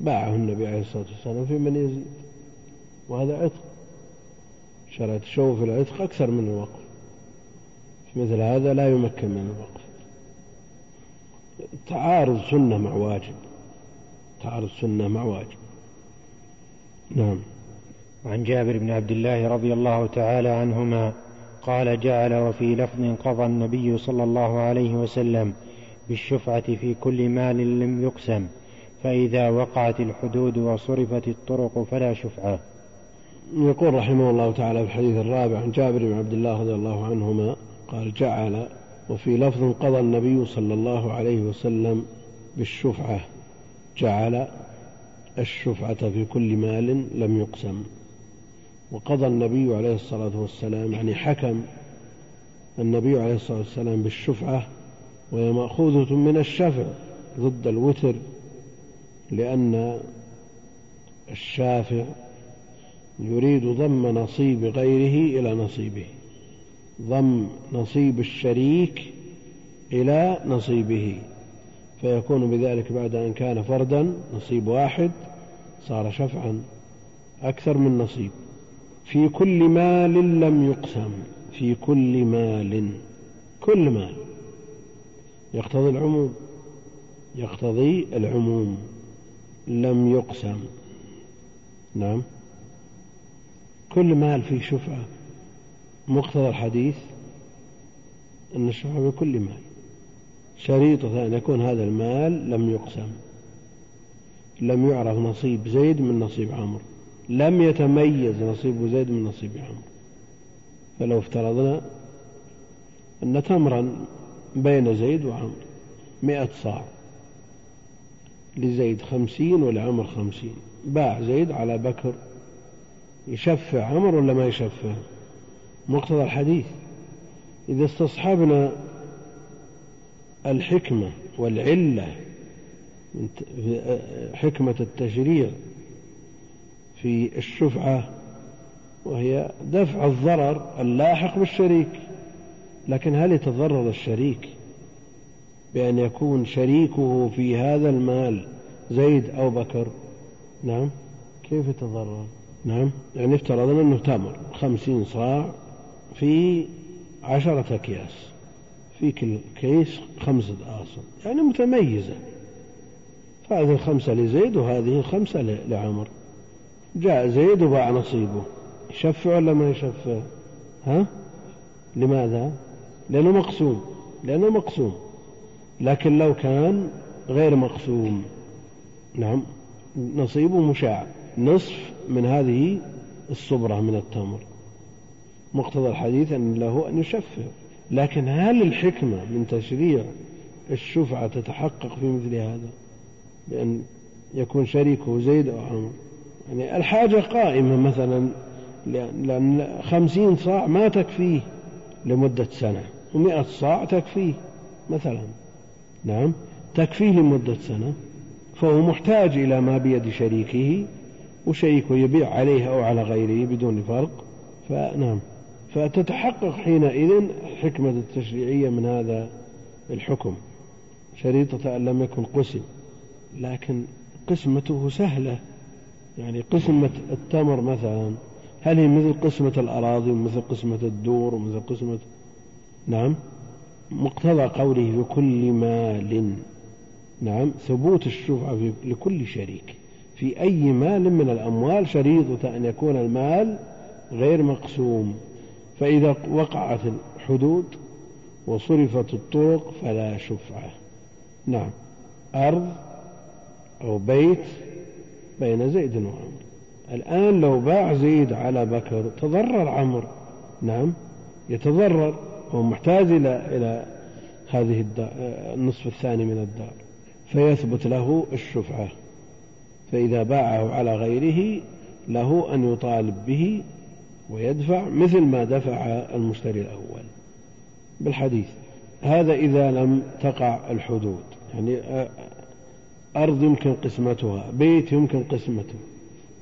باعه النبي عليه الصلاة والسلام في من يزيد. وهذا عتق. شرعت الشو في العتق أكثر من الوقف. في مثل هذا لا يمكن من الوقف. تعارض سنة مع واجب. تعارض سنة مع واجب. نعم. عن جابر بن عبد الله رضي الله تعالى عنهما قال جعل وفي لفظ قضى النبي صلى الله عليه وسلم بالشفعة في كل مال لم يقسم. فإذا وقعت الحدود وصرفت الطرق فلا شفعة. يقول رحمه الله تعالى في الحديث الرابع عن جابر بن عبد الله رضي الله عنهما قال جعل وفي لفظ قضى النبي صلى الله عليه وسلم بالشفعة. جعل الشفعة في كل مال لم يقسم. وقضى النبي عليه الصلاة والسلام يعني حكم النبي عليه الصلاة والسلام بالشفعة وهي مأخوذة من الشفع ضد الوتر لأن الشافع يريد ضم نصيب غيره إلى نصيبه ضم نصيب الشريك إلى نصيبه فيكون بذلك بعد أن كان فردا نصيب واحد صار شفعا أكثر من نصيب. في كل مال لم يقسم في كل مال كل مال. يقتضي العموم يقتضي العموم. لم يقسم. نعم. كل مال فيه شفعة. مقتضى الحديث أن الشفعة بكل مال. شريطة أن يكون هذا المال لم يقسم. لم يعرف نصيب زيد من نصيب عمرو. لم يتميز نصيب زيد من نصيب عمرو. فلو افترضنا أن تمرا بين زيد وعمرو مئة صاع. لزيد خمسين ولعمر خمسين. باع زيد على بكر. يشفع عمر ولا ما يشفع؟ مقتضى الحديث. إذا استصحبنا الحكمة والعلة حكمة التشريع في الشفعة وهي دفع الضرر اللاحق بالشريك. لكن هل يتضرر الشريك؟ بأن يكون شريكه في هذا المال زيد أو بكر. نعم. كيف يتضرر؟ نعم. يعني افترضنا أنه تمر خمسين صاع في عشرة أكياس في كل كيس خمسة آصل يعني متميزة. فهذه الخمسة لزيد وهذه الخمسة لعمر. جاء زيد وباع نصيبه. يشفع ولا ما يشفع؟ ها؟ لماذا؟ لأنه مقسوم. لأنه مقسوم. لكن لو كان غير مقسوم. نعم. نصيبه مشاع. نصف من هذه الصبرة من التمر. مقتضى الحديث أن له أن يشفع لكن هل الحكمة من تشريع الشفعة تتحقق في مثل هذا؟ بأن يكون شريكه زيد أو عمر يعني الحاجة قائمة مثلا لأن خمسين صاع ما تكفيه لمدة سنة. ومئة صاع تكفيه مثلا. نعم. تكفيه لمدة سنة فهو محتاج إلى ما بيد شريكه وشريكه يبيع عليه أو على غيره بدون فرق. فنعم فتتحقق حينئذ الحكمة التشريعية من هذا الحكم. شريطة أن لم يكن قسم لكن قسمته سهلة. يعني قسمة التمر مثلا هل هي مثل قسمة الأراضي ومثل قسمة الدور ومثل قسمة نعم. مقتضى قوله في كل مال. نعم ثبوت الشفعة لكل شريك. في أي مال من الأموال شريطة أن يكون المال غير مقسوم. فإذا وقعت الحدود وصرفت الطرق فلا شفعة. نعم أرض أو بيت بين زيد وعمر. الآن لو باع زيد على بكر تضرر عمرو. نعم يتضرر. هو محتاج إلى إلى هذه النصف الثاني من الدار فيثبت له الشفعة. فإذا باعه على غيره له أن يطالب به ويدفع مثل ما دفع المشتري الأول. بالحديث هذا إذا لم تقع الحدود. يعني أرض يمكن قسمتها بيت يمكن قسمته.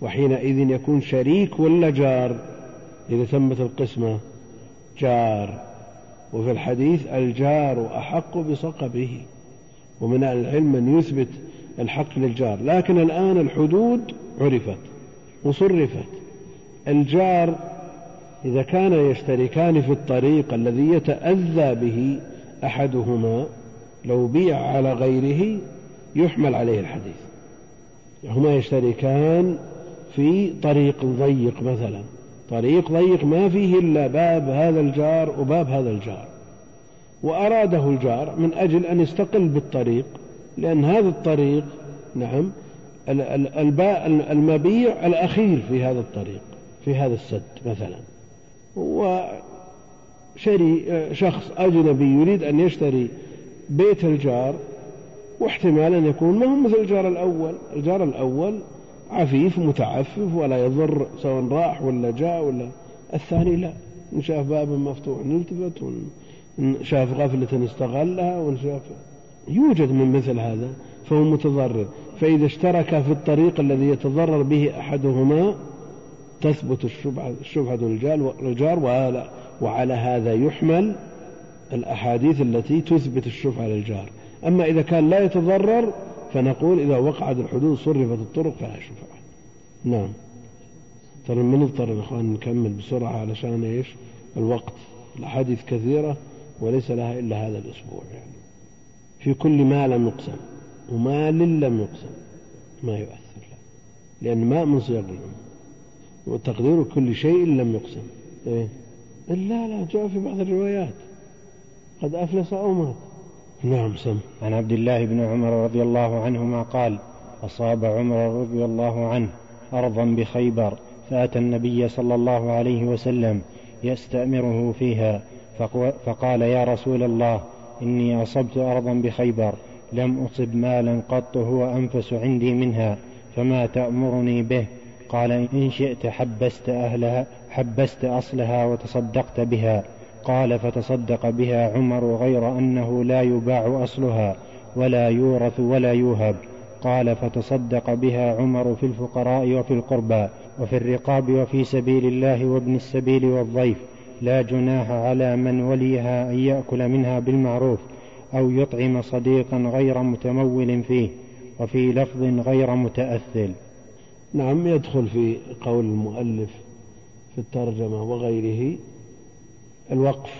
وحينئذ يكون شريك ولا جار. إذا تمت القسمة جار. وفي الحديث الجار أحق بصقبه ومن أهل العلم من يثبت الحق للجار. لكن الآن الحدود عرفت وصرفت. الجار إذا كان يشتركان في الطريق الذي يتأذى به أحدهما لو بيع على غيره يحمل عليه الحديث. هما يشتركان في طريق ضيق مثلا. طريق ضيق ما فيه إلا باب هذا الجار وباب هذا الجار. وأراده الجار من أجل أن يستقل بالطريق لأن هذا الطريق نعم المبيع الأخير في هذا الطريق في هذا السد مثلا. وشري شخص أجنبي يريد أن يشتري بيت الجار واحتمال أن يكون ما هو مثل الجار الأول الجار الأول عفيف متعفف ولا يضر سواء راح ولا جاء ولا الثاني لا. إن شاف باب مفتوح نلتفت وإن شاف غفلة استغلها وإن شاف يوجد من مثل هذا فهو متضرر. فإذا اشترك في الطريق الذي يتضرر به أحدهما تثبت الشبهة, الشبهة للجار وعلى, وعلى هذا يحمل الأحاديث التي تثبت الشبهة للجار. أما إذا كان لا يتضرر فنقول إذا وقعت الحدود صرفت الطرق فلا شفعة نعم. ترى من نضطر يا إخوان؟ نكمل بسرعة علشان إيش؟ الوقت. الأحاديث كثيرة وليس لها إلا هذا الأسبوع يعني. في كل ما لم يقسم ومال لم يقسم ما يؤثر له. لأن ماء من صيغ العموم وتقدير كل شيء لم يقسم. إيه؟ لا لا جاء في بعض الروايات. قد أفلس أو مات. نعم سم. عن عبد الله بن عمر رضي الله عنهما قال أصاب عمر رضي الله عنه أرضا بخيبر فأتى النبي صلى الله عليه وسلم يستأمره فيها فقال يا رسول الله إني أصبت أرضا بخيبر لم أصب مالا قط هو أنفس عندي منها فما تأمرني به؟ قال إن شئت حبست أهلها حبست أصلها وتصدقت بها. قال فتصدق بها عمر غير أنه لا يباع أصلها ولا يورث ولا يوهب. قال فتصدق بها عمر في الفقراء وفي القربى وفي الرقاب وفي سبيل الله وابن السبيل والضيف. لا جناح على من وليها أن يأكل منها بالمعروف أو يطعم صديقا غير متمول فيه وفي لفظ غير متأثل. نعم يدخل في قول المؤلف في الترجمة وغيره الوقف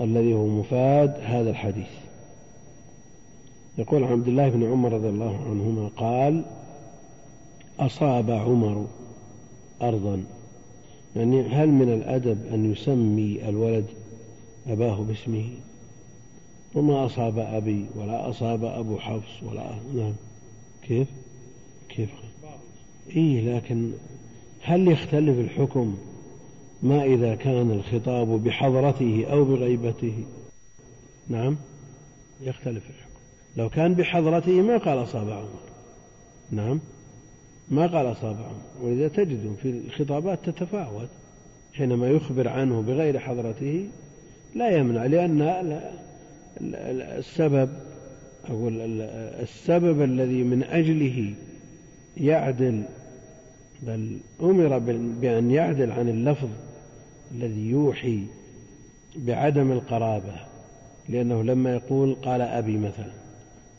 الذي هو مفاد هذا الحديث. يقول عبد الله بن عمر رضي الله عنهما قال أصاب عمر أرضا. يعني هل من الأدب أن يسمي الولد أباه باسمه؟ وما أصاب أبي ولا أصاب أبو حفص ولا نعم. كيف؟ كيف؟ إيه لكن هل يختلف الحكم ما إذا كان الخطاب بحضرته أو بغيبته. نعم. يختلف الحكم. لو كان بحضرته ما قال أصاب عمر. نعم. ما قال أصاب عمر. ولذا تجد في الخطابات تتفاوت. حينما يخبر عنه بغير حضرته لا يمنع لأن السبب أو السبب الذي من أجله يعدل بل أمر بأن يعدل عن اللفظ الذي يوحي بعدم القرابة لأنه لما يقول قال أبي مثلا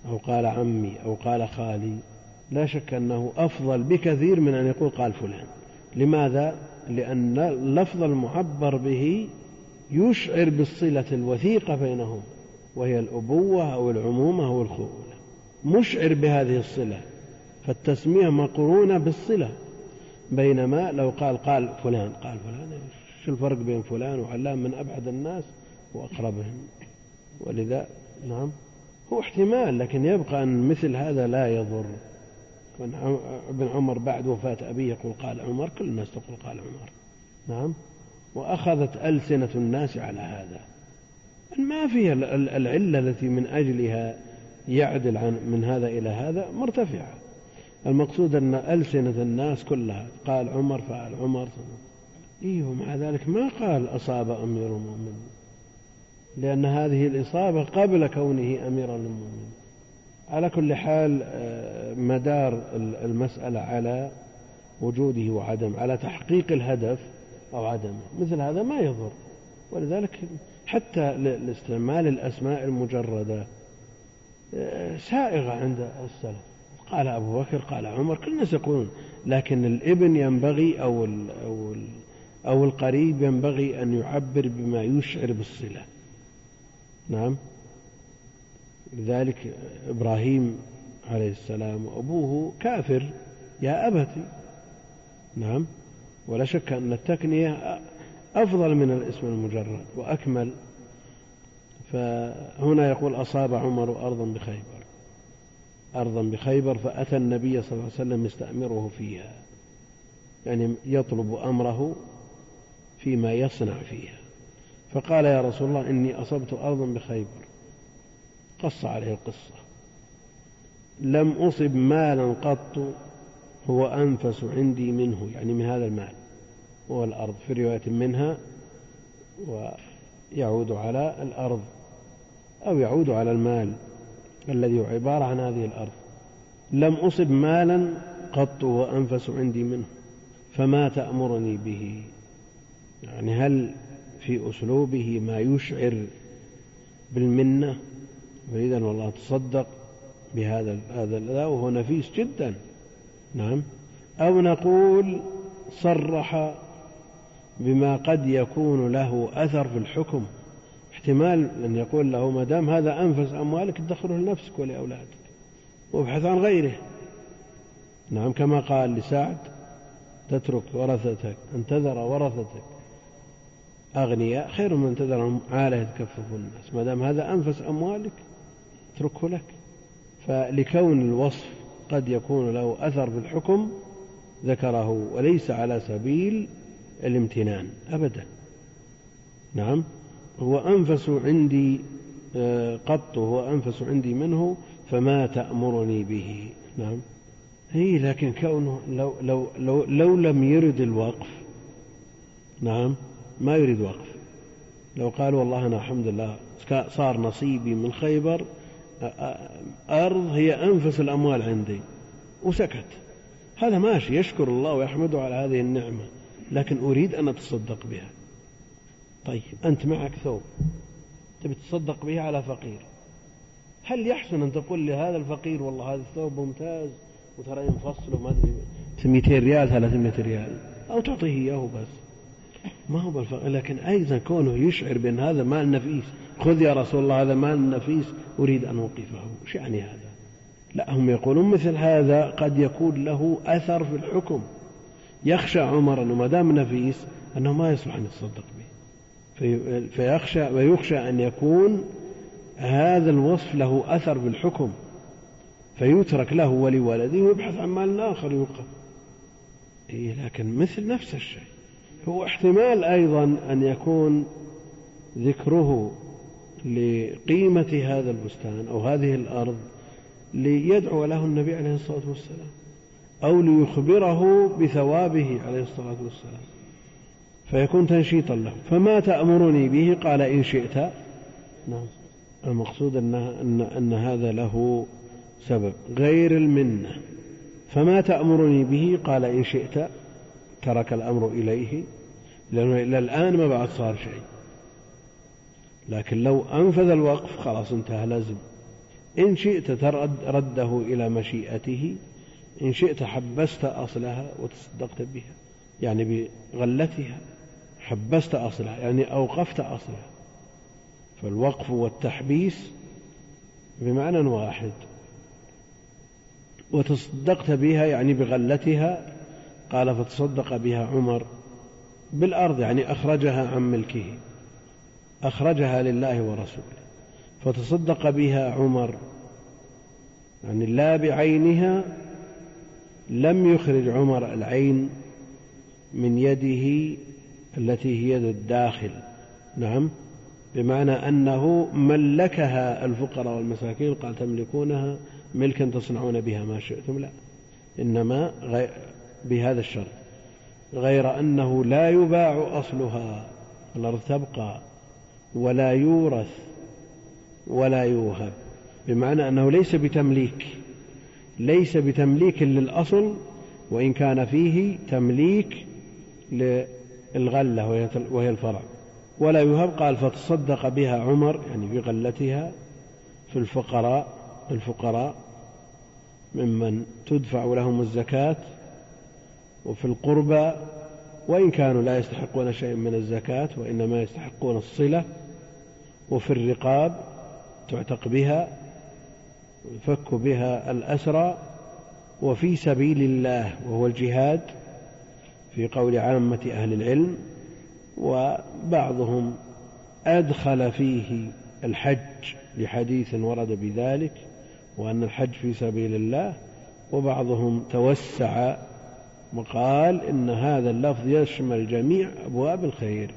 أو قال عمي أو قال خالي لا شك أنه أفضل بكثير من أن يقول قال فلان لماذا؟ لأن اللفظ المعبر به يشعر بالصلة الوثيقة بينهم وهي الأبوة أو العمومة أو الخولة مشعر بهذه الصلة فالتسمية مقرونة بالصلة بينما لو قال قال فلان قال فلان شو الفرق بين فلان وعلام من أبعد الناس وأقربهم؟ ولذا نعم هو احتمال لكن يبقى أن مثل هذا لا يضر. ابن عمر بعد وفاة أبيه يقول قال عمر كل الناس تقول قال عمر. نعم وأخذت ألسنة الناس على هذا. ما فيها العلة التي من أجلها يعدل عن من هذا إلى هذا مرتفعة. المقصود أن ألسنة الناس كلها قال عمر فعل عمر إيه ومع ذلك ما قال أصاب أمير المؤمنين لأن هذه الإصابة قبل كونه أمير المؤمنين. على كل حال آه، مدار المسألة على وجوده وعدم على تحقيق الهدف أو عدمه. مثل هذا ما يضر. ولذلك حتى لاستعمال الأسماء المجردة آه، سائغة عند السلف. قال أبو بكر قال عمر كل الناس يقولون لكن الابن ينبغي أو ال أو ال أو القريب ينبغي أن يعبر بما يشعر بالصلة. نعم. لذلك إبراهيم عليه السلام وأبوه كافر يا أبتي. نعم. ولا شك أن التكنية أفضل من الاسم المجرد وأكمل. فهنا يقول أصاب عمر أرضا بخيبر. أرضا بخيبر فأتى النبي صلى الله عليه وسلم يستأمره فيها. يعني يطلب أمره فيما يصنع فيها. فقال يا رسول الله إني أصبت أرضا بخيبر. قص عليه القصة. لم أصب مالا قط هو أنفس عندي منه يعني من هذا المال. هو الأرض في رواية منها ويعود على الأرض أو يعود على المال الذي هو عبارة عن هذه الأرض. لم أصب مالا قط وأنفس عندي منه. فما تأمرني به؟ يعني هل في أسلوبه ما يشعر بالمنة؟ فإذا والله تصدق بهذا هذا وهو نفيس جدا. نعم. أو نقول صرح بما قد يكون له أثر في الحكم. احتمال أن يقول له ما دام هذا أنفس أموالك ادخره لنفسك ولأولادك وابحث عن غيره. نعم كما قال لسعد تترك ورثتك أن تذر ورثتك. أغنياء خير من تذرهم عالة يتكففون الناس. ما دام هذا أنفس أموالك اتركه لك. فلكون الوصف قد يكون له أثر في الحكم ذكره وليس على سبيل الامتنان أبدا. نعم. هو أنفس عندي آه، قط هو أنفس عندي منه فما تأمرني به. نعم. هي لكن كونه لو, لو, لو, لو لم يرد الوقف. نعم. ما يريد وقف. لو قال والله أنا الحمد لله صار نصيبي من خيبر أرض هي أنفس الأموال عندي. وسكت. هذا ماشي. يشكر الله ويحمده على هذه النعمة. لكن أريد أن أتصدق بها. طيب أنت معك ثوب. تبي تتصدق به على فقير. هل يحسن أن تقول لهذا الفقير والله هذا الثوب ممتاز وترى ينفصل وما أدري؟ 200 ريال 300 ريال. أو تعطيه إياه بس ما هو بالفقير لكن أيضا كونه يشعر بأن هذا مال نفيس خذ يا رسول الله هذا مال نفيس أريد أن أوقفه. وش يعني هذا؟ لا هم يقولون مثل هذا قد يكون له أثر في الحكم. يخشى عمر أنه ما دام نفيس أنه ما يصلح أن يتصدق به. فيخشى ويخشى أن يكون هذا الوصف له أثر في الحكم. فيترك له ولولده ويبحث عن مال آخر يوقف. إيه لكن مثل نفس الشيء. هو احتمال أيضا أن يكون ذكره لقيمة هذا البستان أو هذه الأرض ليدعو له النبي عليه الصلاة والسلام أو ليخبره بثوابه عليه الصلاة والسلام فيكون تنشيطا له. فما تأمرني به؟ قال إن شئت. نعم. المقصود أن, أن, أن هذا له سبب غير المنة. فما تأمرني به؟ قال إن شئت. ترك الأمر إليه. لأنه إلى الآن ما بعد صار شيء. لكن لو أنفذ الوقف خلاص انتهى لازم. إن شئت ترد رده إلى مشيئته إن شئت حبست أصلها وتصدقت بها يعني بغلتها حبست أصلها يعني أوقفت أصلها. فالوقف والتحبيس بمعنى واحد. وتصدقت بها يعني بغلتها قال فتصدق بها عمر. بالأرض يعني أخرجها عن ملكه أخرجها لله ورسوله فتصدق بها عمر يعني لا بعينها لم يخرج عمر العين من يده التي هي يد الداخل. نعم بمعنى أنه ملكها الفقراء والمساكين قال تملكونها ملكا تصنعون بها ما شئتم. لا إنما بهذا الشرط. غير أنه لا يباع أصلها الأرض تبقى ولا يورث ولا يوهب. بمعنى أنه ليس بتمليك ليس بتمليك للأصل وإن كان فيه تمليك للغلة وهي الفرع. ولا يهب قال فتصدق بها عمر يعني بغلتها في الفقراء الفقراء ممن تدفع لهم الزكاة وفي القربى وإن كانوا لا يستحقون شيء من الزكاة وإنما يستحقون الصلة وفي الرقاب تعتق بها يفك بها الأسرى وفي سبيل الله وهو الجهاد في قول عامة أهل العلم وبعضهم أدخل فيه الحج لحديث ورد بذلك وأن الحج في سبيل الله وبعضهم توسع وقال إن هذا اللفظ يشمل جميع أبواب الخير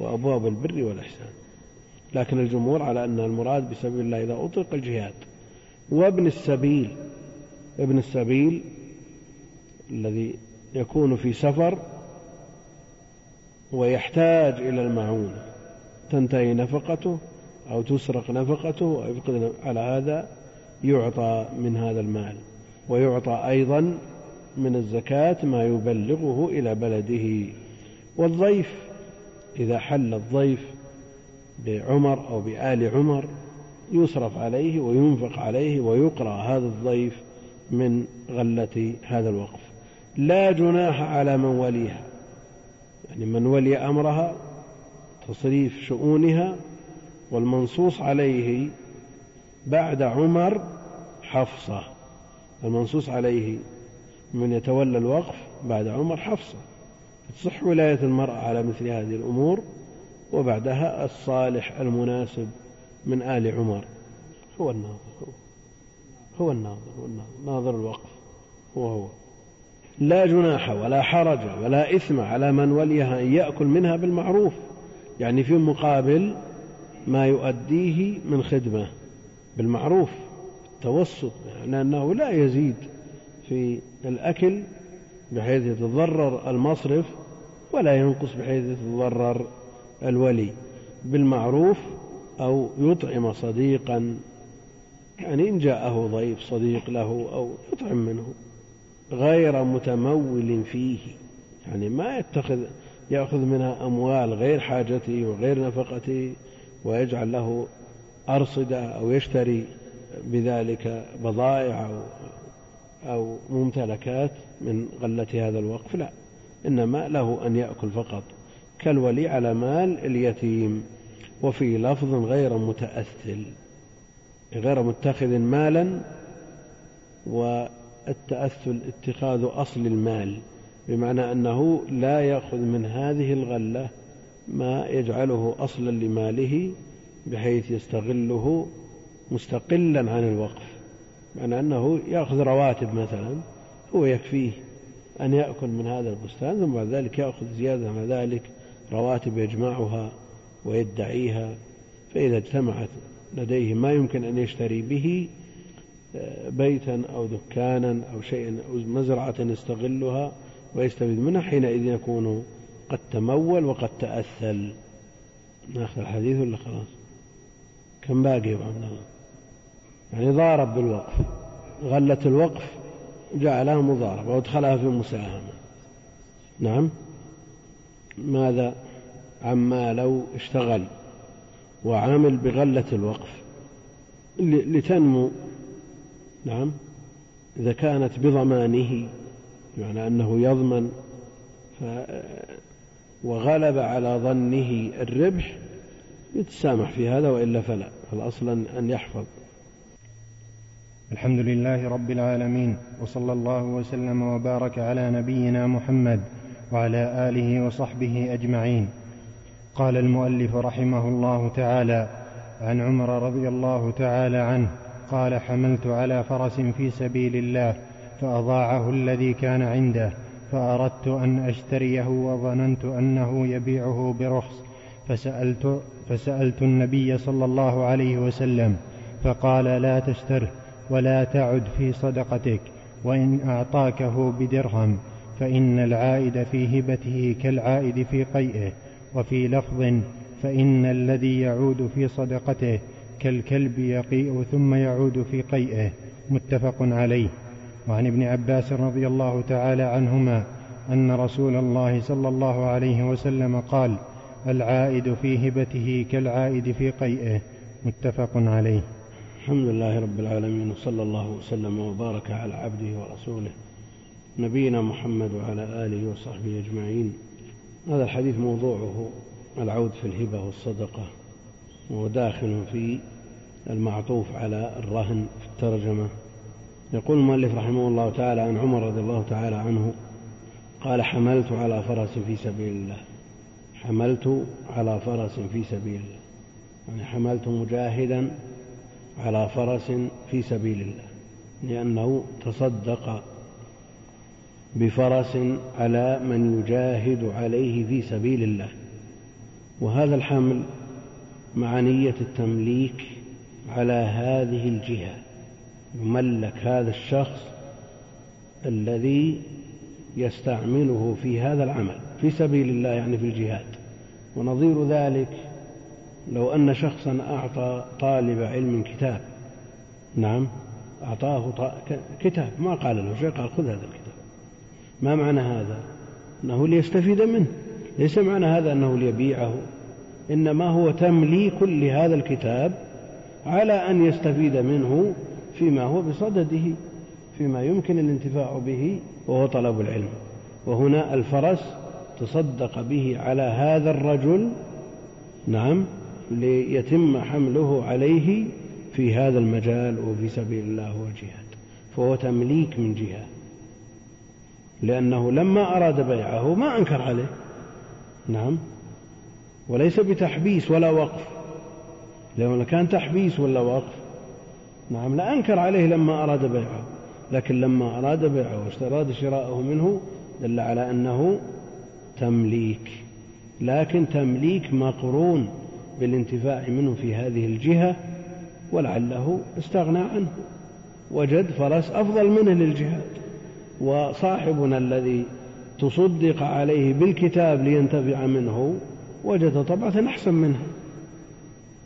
وأبواب البر والإحسان. لكن الجمهور على أن المراد بسبيل الله إذا أطلق الجهاد وابن السبيل ابن السبيل الذي يكون في سفر ويحتاج إلى المعونة. تنتهي نفقته أو تسرق نفقته أو يفقد على هذا يعطى من هذا المال. ويعطى أيضا من الزكاة ما يبلغه إلى بلده. والضيف إذا حل الضيف بعمر أو بآل عمر يصرف عليه وينفق عليه ويقرأ هذا الضيف من غلة هذا الوقف. لا جناح على من وليها. يعني من ولي أمرها تصريف شؤونها والمنصوص عليه بعد عمر حفصة. المنصوص عليه من يتولى الوقف بعد عمر حفصة. تصح ولاية المرأة على مثل هذه الأمور وبعدها الصالح المناسب من آل عمر. هو الناظر هو, هو الناظر هو الناظر. ناظر الوقف هو هو. لا جناح ولا حرج ولا إثم على من وليها أن يأكل منها بالمعروف يعني في مقابل ما يؤديه من خدمة بالمعروف التوسط يعني أنه لا يزيد في الأكل بحيث يتضرر المصرف ولا ينقص بحيث يتضرر الولي بالمعروف أو يطعم صديقا يعني إن جاءه ضيف صديق له أو يطعم منه غير متمول فيه يعني ما يتخذ يأخذ منها أموال غير حاجته وغير نفقته ويجعل له أرصدة أو يشتري بذلك بضائع أو أو ممتلكات من غلة هذا الوقف لا. إنما له أن يأكل فقط. كالولي على مال اليتيم. وفي لفظ غير متأثل غير متخذ مالا والتأثل اتخاذ أصل المال. بمعنى أنه لا يأخذ من هذه الغلة ما يجعله أصلا لماله بحيث يستغله مستقلا عن الوقف. معنى أنه يأخذ رواتب مثلا هو يكفيه أن يأكل من هذا البستان ثم بعد ذلك يأخذ زيادة على ذلك رواتب يجمعها ويدعيها فإذا اجتمعت لديه ما يمكن أن يشتري به آه، بيتا أو دكانا أو شيئا أو مزرعة يستغلها ويستفيد منها حينئذ يكون قد تمول وقد تأثل. ناخذ الحديث ولا خلاص؟ كم باقي يا عبد الله؟ يعني ضارب بالوقف غلة الوقف جعلها مضاربة وادخلها في مساهمة. نعم. ماذا؟ عما لو اشتغل وعامل بغلة الوقف لتنمو. نعم. إذا كانت بضمانه يعني أنه يضمن ف وغلب على ظنه الربح يتسامح في هذا وإلا فلا. الأصل أن يحفظ. الحمد لله رب العالمين وصلى الله وسلم وبارك على نبينا محمد وعلى آله وصحبه أجمعين. قال المؤلف رحمه الله تعالى عن عمر رضي الله تعالى عنه قال حملت على فرس في سبيل الله فأضاعه الذي كان عنده فأردت أن أشتريه وظننت أنه يبيعه برخص فسألت فسألت النبي صلى الله عليه وسلم فقال لا تشتره. ولا تعد في صدقتك وإن أعطاكه بدرهم فإن العائد في هبته كالعائد في قيئه وفي لفظ فإن الذي يعود في صدقته كالكلب يقيء ثم يعود في قيئه متفق عليه. وعن ابن عباس رضي الله تعالى عنهما أن رسول الله صلى الله عليه وسلم قال العائد في هبته كالعائد في قيئه متفق عليه. الحمد لله رب العالمين وصلى الله وسلم وبارك على عبده ورسوله نبينا محمد وعلى آله وصحبه أجمعين. هذا الحديث موضوعه العود في الهبة والصدقة وهو داخل في المعطوف على الرهن في الترجمة. يقول المؤلف رحمه الله تعالى عن عمر رضي الله تعالى عنه قال حملت على فرس في سبيل الله. حملت على فرس في سبيل الله يعني حملت مجاهدا على فرس في سبيل الله لأنه تصدق بفرس على من يجاهد عليه في سبيل الله. وهذا الحمل مع نية التمليك على هذه الجهة يملك هذا الشخص الذي يستعمله في هذا العمل في سبيل الله يعني في الجهاد. ونظير ذلك لو أن شخصا أعطى طالب علم كتاب نعم أعطاه كتاب ما قال له شيء قال خذ هذا الكتاب. ما معنى هذا؟ أنه ليستفيد منه. ليس معنى هذا أنه ليبيعه. إنما هو تمليك لهذا الكتاب على أن يستفيد منه فيما هو بصدده فيما يمكن الانتفاع به وهو طلب العلم. وهنا الفرس تصدق به على هذا الرجل نعم ليتم حمله عليه في هذا المجال وفي سبيل الله والجهاد. فهو تمليك من جهة. لأنه لما أراد بيعه ما أنكر عليه. نعم. وليس بتحبيس ولا وقف. لو كان تحبيس ولا وقف. نعم لا أنكر عليه لما أراد بيعه. لكن لما أراد بيعه واشتراد شراءه منه دل على أنه تمليك. لكن تمليك مقرون. بالانتفاع منه في هذه الجهة ولعله استغنى عنه. وجد فرس أفضل منه للجهاد. وصاحبنا الذي تصدق عليه بالكتاب لينتفع منه وجد طبعة أحسن منها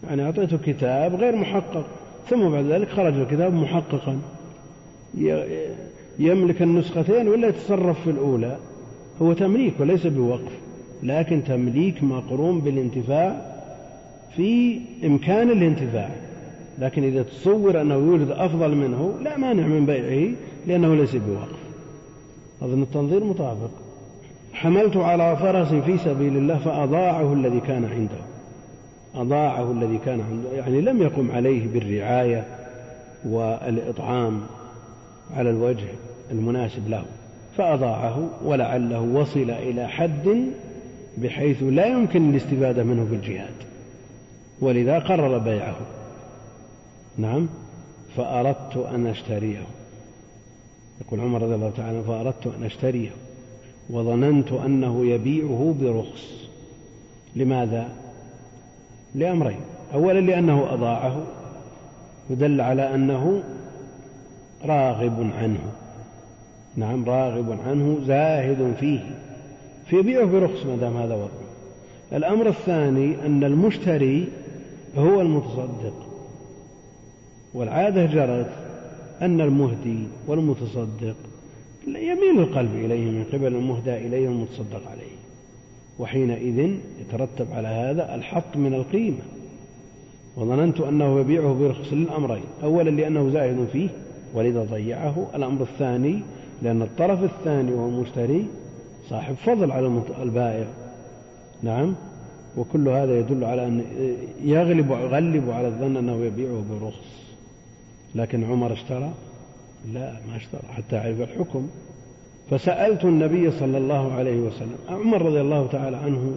يعني أعطيته كتاب غير محقق ثم بعد ذلك خرج الكتاب محققا. يملك النسختين ولا يتصرف في الأولى. هو تمليك وليس بوقف لكن تمليك مقرون بالانتفاع في إمكان الانتفاع لكن إذا تصور أنه يوجد أفضل منه لا مانع من بيعه لأنه ليس بوقف أظن التنظير مطابق حملت على فرس في سبيل الله فأضاعه الذي كان عنده. أضاعه الذي كان عنده يعني لم يقم عليه بالرعاية والإطعام على الوجه المناسب له. فأضاعه ولعله وصل إلى حد بحيث لا يمكن الاستفادة منه بالجهاد ولذا قرر بيعه. نعم. فأردت أن أشتريه. يقول عمر رضي الله تعالى فأردت أن أشتريه. وظننت أنه يبيعه برخص. لماذا؟ لأمرين. أولا لأنه أضاعه. يدل على أنه راغب عنه. نعم راغب عنه زاهد فيه. فيبيعه برخص ما دام هذا وضعه. الأمر الثاني أن المشتري هو المتصدق. والعادة جرت أن المهدي والمتصدق يميل القلب إليه من قبل المهدى إليه والمتصدق عليه. وحينئذ يترتب على هذا الحط من القيمة. وظننت أنه يبيعه برخص للأمرين. أولا لأنه زاهد فيه ولذا ضيعه. الأمر الثاني لأن الطرف الثاني وهو المشتري صاحب فضل على البائع. نعم. وكل هذا يدل على أن يغلب يغلب على الظن أنه يبيعه برخص لكن عمر اشترى؟ لا ما اشترى حتى يعرف الحكم. فسألت النبي صلى الله عليه وسلم عمر رضي الله تعالى عنه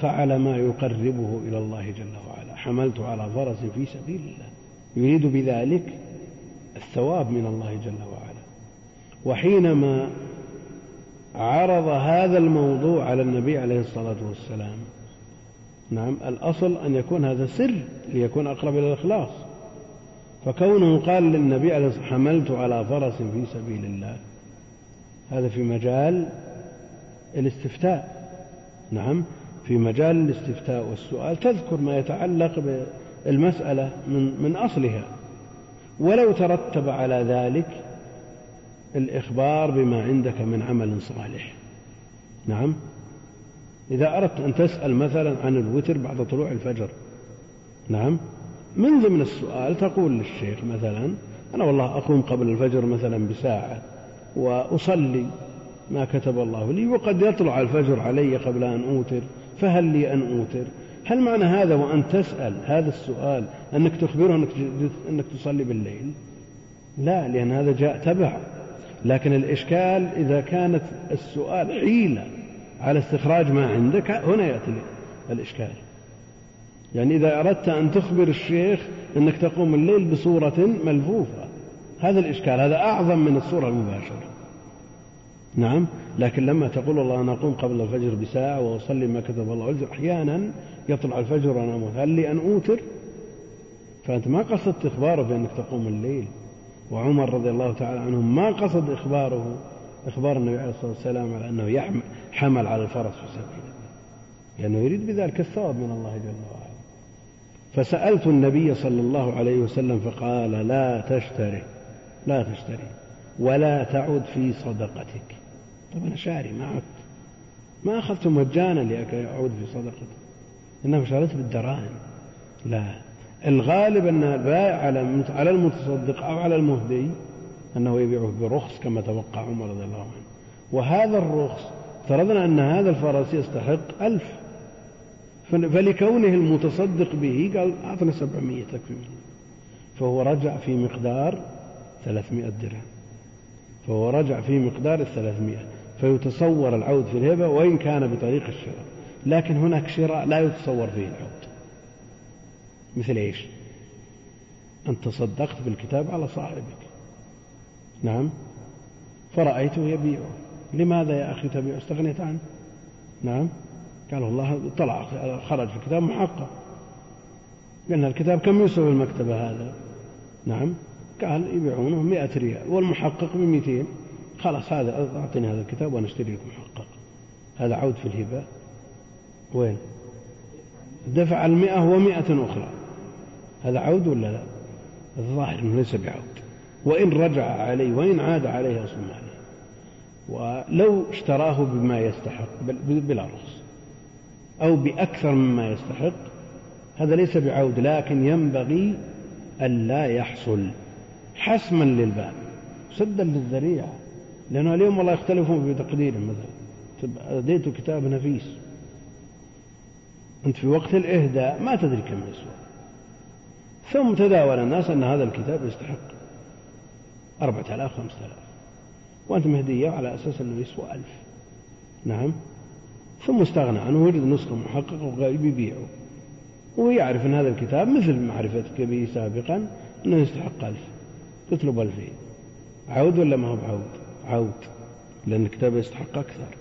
فعل ما يقربه إلى الله جل وعلا. حملت على فرس في سبيل الله. يريد بذلك الثواب من الله جل وعلا. وحينما عرض هذا الموضوع على النبي عليه الصلاة والسلام. نعم الأصل أن يكون هذا سر ليكون أقرب إلى الإخلاص. فكونه قال للنبي عليه الصلاة حملت على فرس في سبيل الله. هذا في مجال الاستفتاء. نعم في مجال الاستفتاء والسؤال. تذكر ما يتعلق بالمسألة من, من أصلها. ولو ترتب على ذلك الإخبار بما عندك من عمل صالح. نعم. إذا أردت أن تسأل مثلا عن الوتر بعد طلوع الفجر. نعم. من ضمن السؤال تقول للشيخ مثلا أنا والله أقوم قبل الفجر مثلا بساعة وأصلي ما كتب الله لي وقد يطلع الفجر علي قبل أن أوتر فهل لي أن أوتر؟ هل معنى هذا وأن تسأل هذا السؤال أنك تخبره أنك, أنك تصلي بالليل؟ لا لأن هذا جاء تبع. لكن الإشكال إذا كانت السؤال حيلة على استخراج ما عندك هنا يأتي الإشكال. يعني إذا أردت أن تخبر الشيخ أنك تقوم الليل بصورة ملفوفة هذا الإشكال هذا أعظم من الصورة المباشرة. نعم لكن لما تقول الله أنا أقوم قبل الفجر بساعة وأصلي ما كتب الله عز أحيانا يطلع الفجر وأنا أموت هل لي أن أوتر. فأنت ما قصدت إخباره بأنك تقوم الليل. وعمر رضي الله تعالى عنه ما قصد إخباره إخبار النبي عليه الصلاة والسلام على أنه يحمل حمل على الفرس في سبيل الله. لأنه يريد بذلك الثواب من الله جل وعلا. فسألت النبي صلى الله عليه وسلم فقال لا تشتري لا تشتري ولا تعد في صدقتك. طب أنا شاري ما عدت. ما أخذت مجانا لكي أعود في صدقتي إنما شريت بالدراهم. لا. الغالب أن البائع على على المتصدق أو على المهدي أنه يبيعه برخص كما توقع عمر رضي الله عنه. وهذا الرخص فرضنا أن هذا الفرس يستحق ألف. فلكونه المتصدق به قال أعطنا سبعمية تكفي منه. فهو رجع في مقدار ثلاثمائة درهم. فهو رجع في مقدار الثلاثمائة. فيتصور العود في الهبة وإن كان بطريق الشراء. لكن هناك شراء لا يتصور فيه العود. مثل إيش؟ أن تصدقت بالكتاب على صاحبك. نعم. فرأيته يبيعه. لماذا يا أخي تبيع؟ استغنيت عنه. نعم. قال والله طلع خرج في الكتاب محقق. قلنا الكتاب كم يسوي المكتبة هذا؟ نعم. قال يبيعونه مئة ريال والمحقق بمئتين. خلاص هذا أعطني هذا الكتاب وأنا أشتري لك محقق. هذا عود في الهبة. وين؟ دفع المئة ومئة أخرى. هذا عود ولا لا؟ الظاهر أنه ليس بعود. وإن رجع عليه وإن عاد عليه أصل ماله ولو اشتراه بما يستحق بلا رخص. أو بأكثر مما يستحق هذا ليس بعود لكن ينبغي ألا يحصل. حسما للباب سدا للذريعة. لأنه اليوم والله يختلفون في تقديره مثلا أديت كتاب نفيس. أنت في وقت الإهداء ما تدري كم يسوى. ثم تداول الناس أن هذا الكتاب يستحق. أربعة آلاف خمسة آلاف. وأنت مهدية على أساس أنه يسوى ألف. نعم. ثم استغنى عنه وجد نسخة محققة وقال بيبيعه ويعرف أن هذا الكتاب مثل معرفتك به سابقا أنه يستحق ألف. تطلب ألفين. عود ولا ما هو بعود؟ عود لأن الكتاب يستحق أكثر.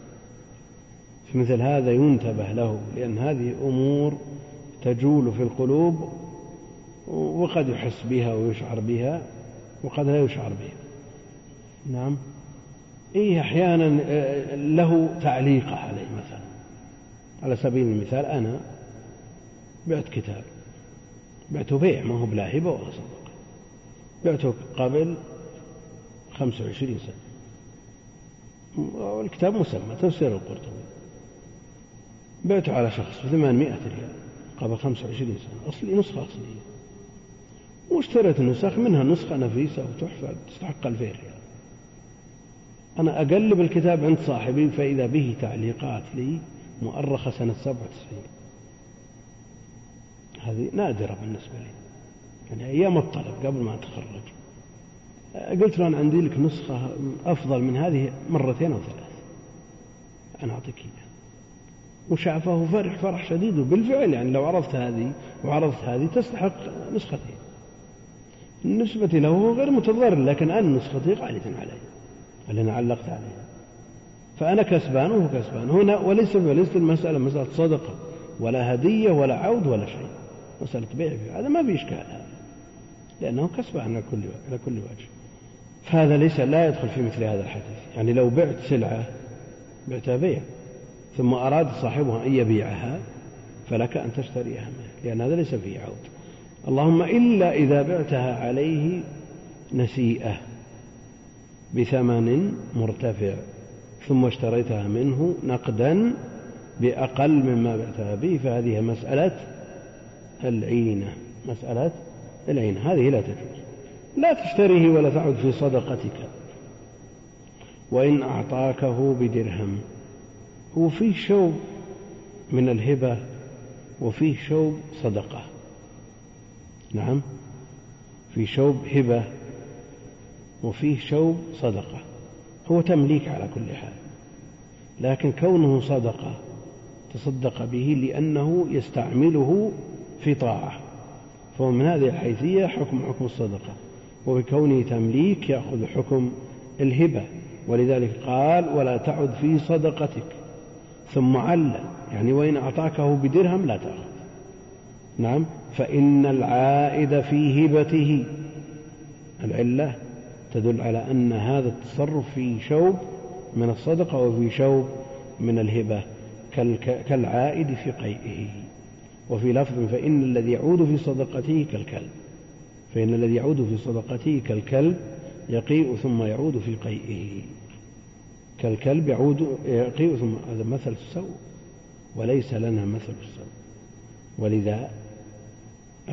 في مثل هذا ينتبه له لأن هذه أمور تجول في القلوب وقد يحس بها ويشعر بها وقد لا يشعر بها. نعم. إيه أحيانا آه، له تعليقة عليه مثلا. على سبيل المثال أنا بعت كتاب. بعته بيع ما هو بلا هبة ولا صدقة. بعته قبل خمسة وعشرين سنة. والكتاب مسمى تفسير القرطبي. بعته على شخص بثمانمائة ريال قبل خمسة وعشرين سنة. أصلي نسخة أصلية. واشتريت نسخ منها نسخة نفيسة وتحفة تستحق ألفين ريال أنا أقلب الكتاب عند صاحبي فإذا به تعليقات لي مؤرخة سنة سبعة وتسعين. هذه نادرة بالنسبة لي. يعني أيام الطلب قبل ما أتخرج. قلت له أنا عندي لك نسخة أفضل من هذه مرتين أو ثلاث. أنا أعطيك إياها. وشافه فرح فرح شديد وبالفعل يعني لو عرفت هذه وعرفت هذه تستحق نسختين. بالنسبة له هو غير متضرر لكن أنا نسختي غالية علي اللي أنا علقت عليها فأنا كسبان وهو كسبان. هنا وليس وليس المسألة مسألة صدقة ولا هدية ولا عود ولا شيء. مسألة بيع. هذا ما في إشكال هذا لأنه كسبان على كل على كل وجه. فهذا ليس لا يدخل في مثل هذا الحديث. يعني لو بعت سلعة بعتها بيع ثم أراد صاحبها أن يبيعها فلك أن تشتريها منه لأن هذا ليس فيه عود. اللهم إلا إذا بعتها عليه نسيئة بثمن مرتفع ثم اشتريتها منه نقدا بأقل مما بعتها به فهذه مسألة العينة مسألة العينة هذه لا تجوز. لا تشتريه ولا تعد في صدقتك. وإن أعطاكه بدرهم هو فيه شوب من الهبة وفيه شوب صدقة. نعم. في شوب هبة وفيه شوب صدقة. هو تمليك على كل حال. لكن كونه صدقة تصدق به لأنه يستعمله في طاعة. فهو من هذه الحيثية حكم حكم الصدقة. وبكونه تمليك يأخذ حكم الهبة. ولذلك قال ولا تعد في صدقتك. ثم علل. يعني وإن أعطاكه بدرهم لا تأخذ. نعم. فإن العائد في هبته العلة تدل على أن هذا التصرف في شوب من الصدقة وفي شوب من الهبة كالعائد في قيئه. وفي لفظ فإن الذي يعود في صدقته كالكلب. فإن الذي يعود في صدقته كالكلب يقيء ثم يعود في قيئه. كالكلب يعود يقيء ثم هذا مثل السوء وليس لنا مثل السوء. ولذا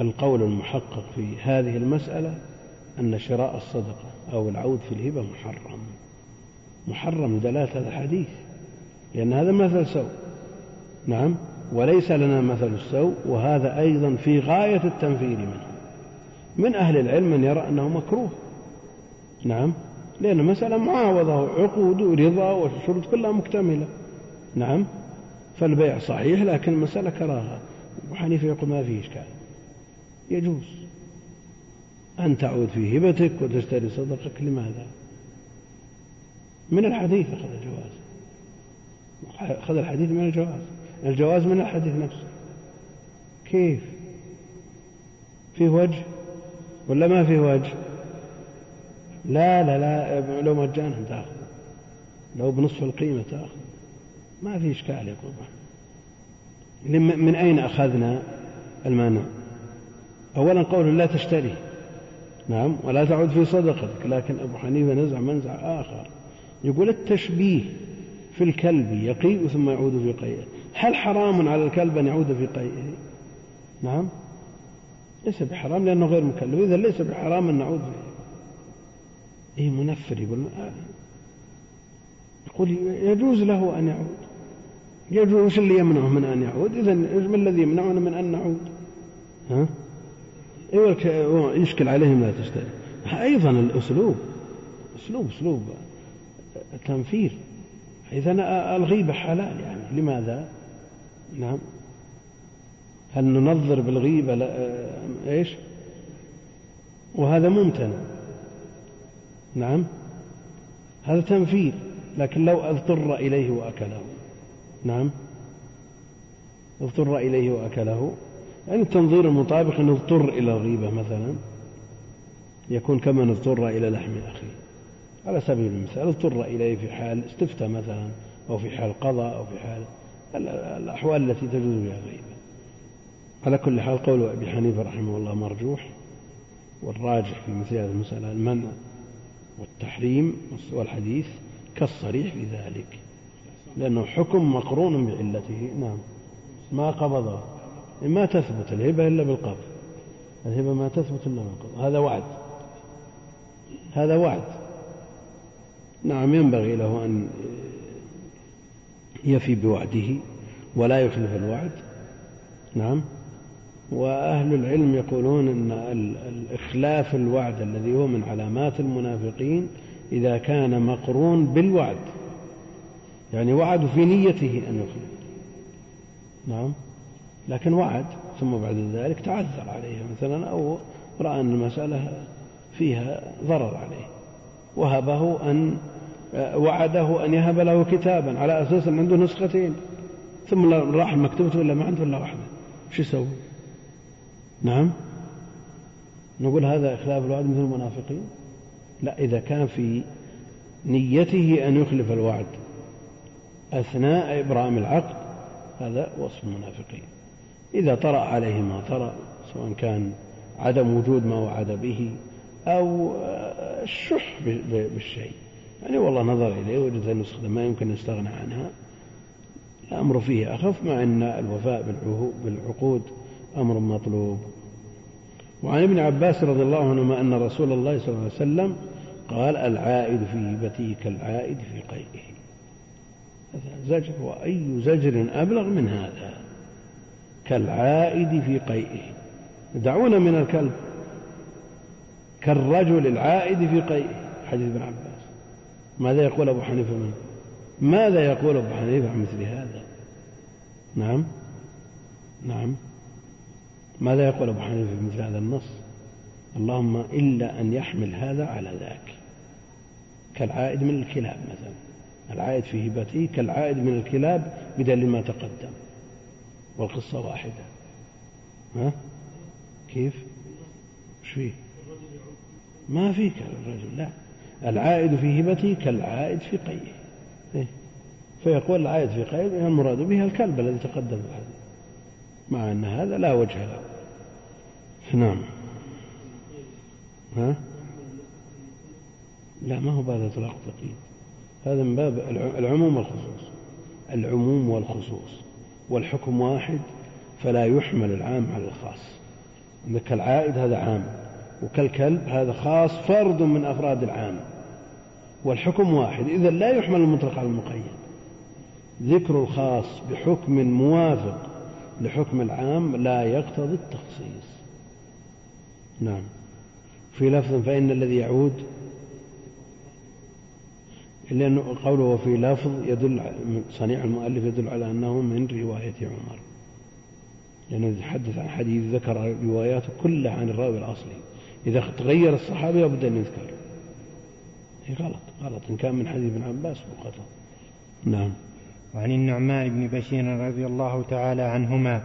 القول المحقق في هذه المسألة أن شراء الصدقة أو العود في الهبة محرم. محرم دلالة هذا الحديث لأن هذا مثل سوء. نعم وليس لنا مثل السوء وهذا أيضا في غاية التنفير منه. من أهل العلم من يرى أنه مكروه. نعم لأن المسألة معاوضة وعقود ورضا والشروط كلها مكتملة. نعم فالبيع صحيح لكن المسألة كراهة. أبو حنيفة يقول ما فيه إشكال. يجوز أن تعود في هبتك وتشتري صدقك لماذا؟ من الحديث أخذ الجواز. أخذ الحديث من الجواز. الجواز من الحديث نفسه. كيف؟ فيه وجه ولا ما فيه وجه؟ لا لا لا لو مجانا تأخذ. لو بنصف القيمة تأخذ. ما في إشكال يقول من أين أخذنا المانع؟ أولا قول لا تشتري. نعم ولا تعود في صدقتك. لكن أبو حنيفة نزع منزع آخر. يقول التشبيه في الكلب يقيء ثم يعود في قيئه. هل حرام على الكلب أن يعود في قيئه؟ نعم. ليس بحرام لأنه غير مكلف. إذا ليس بحرام أن نعود فيه. إيه منفر يقول. آه. يقول يجوز له أن يعود. يجوز اللي يمنعه من أن يعود؟ إذا ما الذي يمنعنا من أن نعود؟ ها؟ يشكل عليهم لا تشتري. أيضا الأسلوب أسلوب أسلوب تنفير. إذا الغيبة حلال يعني لماذا؟ نعم. هل ننظر بالغيبة؟ لا إيش؟ وهذا ممتنع. نعم. هذا تنفير لكن لو اضطر إليه وأكله. نعم. اضطر إليه وأكله. يعني التنظير المطابق أنه اضطر إلى الغيبة مثلا. يكون كمن اضطر إلى لحم أخيه على سبيل المثال اضطر إليه في حال استفتى مثلا أو في حال قضاء أو في حال الأحوال التي تجوز بها الغيبة. على كل حال قول أبي حنيفة رحمه الله مرجوح والراجح في مثل هذه المسألة المنع والتحريم والحديث كالصريح في ذلك لأنه حكم مقرون بعلته. نعم. ما قبضه. ما تثبت الهبة إلا بالقبض الهبة ما تثبت إلا بالقبض هذا وعد. هذا وعد. نعم ينبغي له أن يفي بوعده ولا يخلف الوعد. نعم. وأهل العلم يقولون أن الإخلاف الوعد الذي هو من علامات المنافقين إذا كان مقرون بالوعد. يعني وعد في نيته أن يخلف. نعم. لكن وعد ثم بعد ذلك تعذر عليه مثلا أو رأى أن المسألة فيها ضرر عليه. وهبه أن وعده أن يهب له كتابا على أساس أن عنده نسختين. ثم راح مكتوبته ولا ما عنده إلا واحدة. شو يسوي؟ نعم؟ نقول هذا إخلاف الوعد مثل المنافقين؟ لا إذا كان في نيته أن يخلف الوعد أثناء إبرام العقد هذا وصف المنافقين. إذا طرأ عليه ما طرأ سواء كان عدم وجود ما وعد به أو الشح بالشيء. يعني والله نظر إليه وجد النسخة ما يمكن نستغنى عنها. الأمر فيه أخف مع أن الوفاء بالعقود أمر مطلوب. وعن ابن عباس رضي الله عنهما أن رسول الله صلى الله عليه وسلم قال العائد في هبته كالعائد في قيئه. زجر وأي زجر أبلغ من هذا. كالعائد في قيئه. دعونا من الكلب كالرجل العائد في قيئه. حديث ابن عباس. ماذا يقول أبو حنيفة منه ماذا يقول أبو حنيفة عن مثل هذا؟ نعم. نعم. ماذا يقول أبو حنيفة في مثل هذا النص؟ اللهم إلا أن يحمل هذا على ذاك. كالعائد من الكلاب مثلا. العائد في هبته كالعائد من الكلاب بدليل ما تقدم. والقصة واحدة. ها؟ كيف؟ إيش فيه؟ ما في الرجل لا. العائد في هبته كالعائد في قيه. إيه؟ فيقول العائد في قيه المراد به الكلب الذي تقدم الحديث مع أن هذا لا وجه له. نعم. ها؟ لا ما هو باب إطلاق تقييد هذا من باب العموم والخصوص. العموم والخصوص. والحكم واحد فلا يحمل العام على الخاص. كالعائد هذا عام وكالكلب هذا خاص فرد من أفراد العام. والحكم واحد إذا لا يحمل المطلق على المقيد. ذكر الخاص بحكم موافق لحكم العام لا يقتضي التخصيص. نعم. في لفظ فإن الذي يعود لأنه قوله في لفظ يدل صنيع المؤلف يدل على أنه من رواية عمر. لأنه يتحدث عن حديث ذكر رواياته كلها عن الراوي الأصلي. إذا تغير الصحابي لابد أن يذكر. هي غلط. غلط. إن كان من حديث ابن عباس فقط نعم. وعن النعمان بن بشير رضي الله تعالى عنهما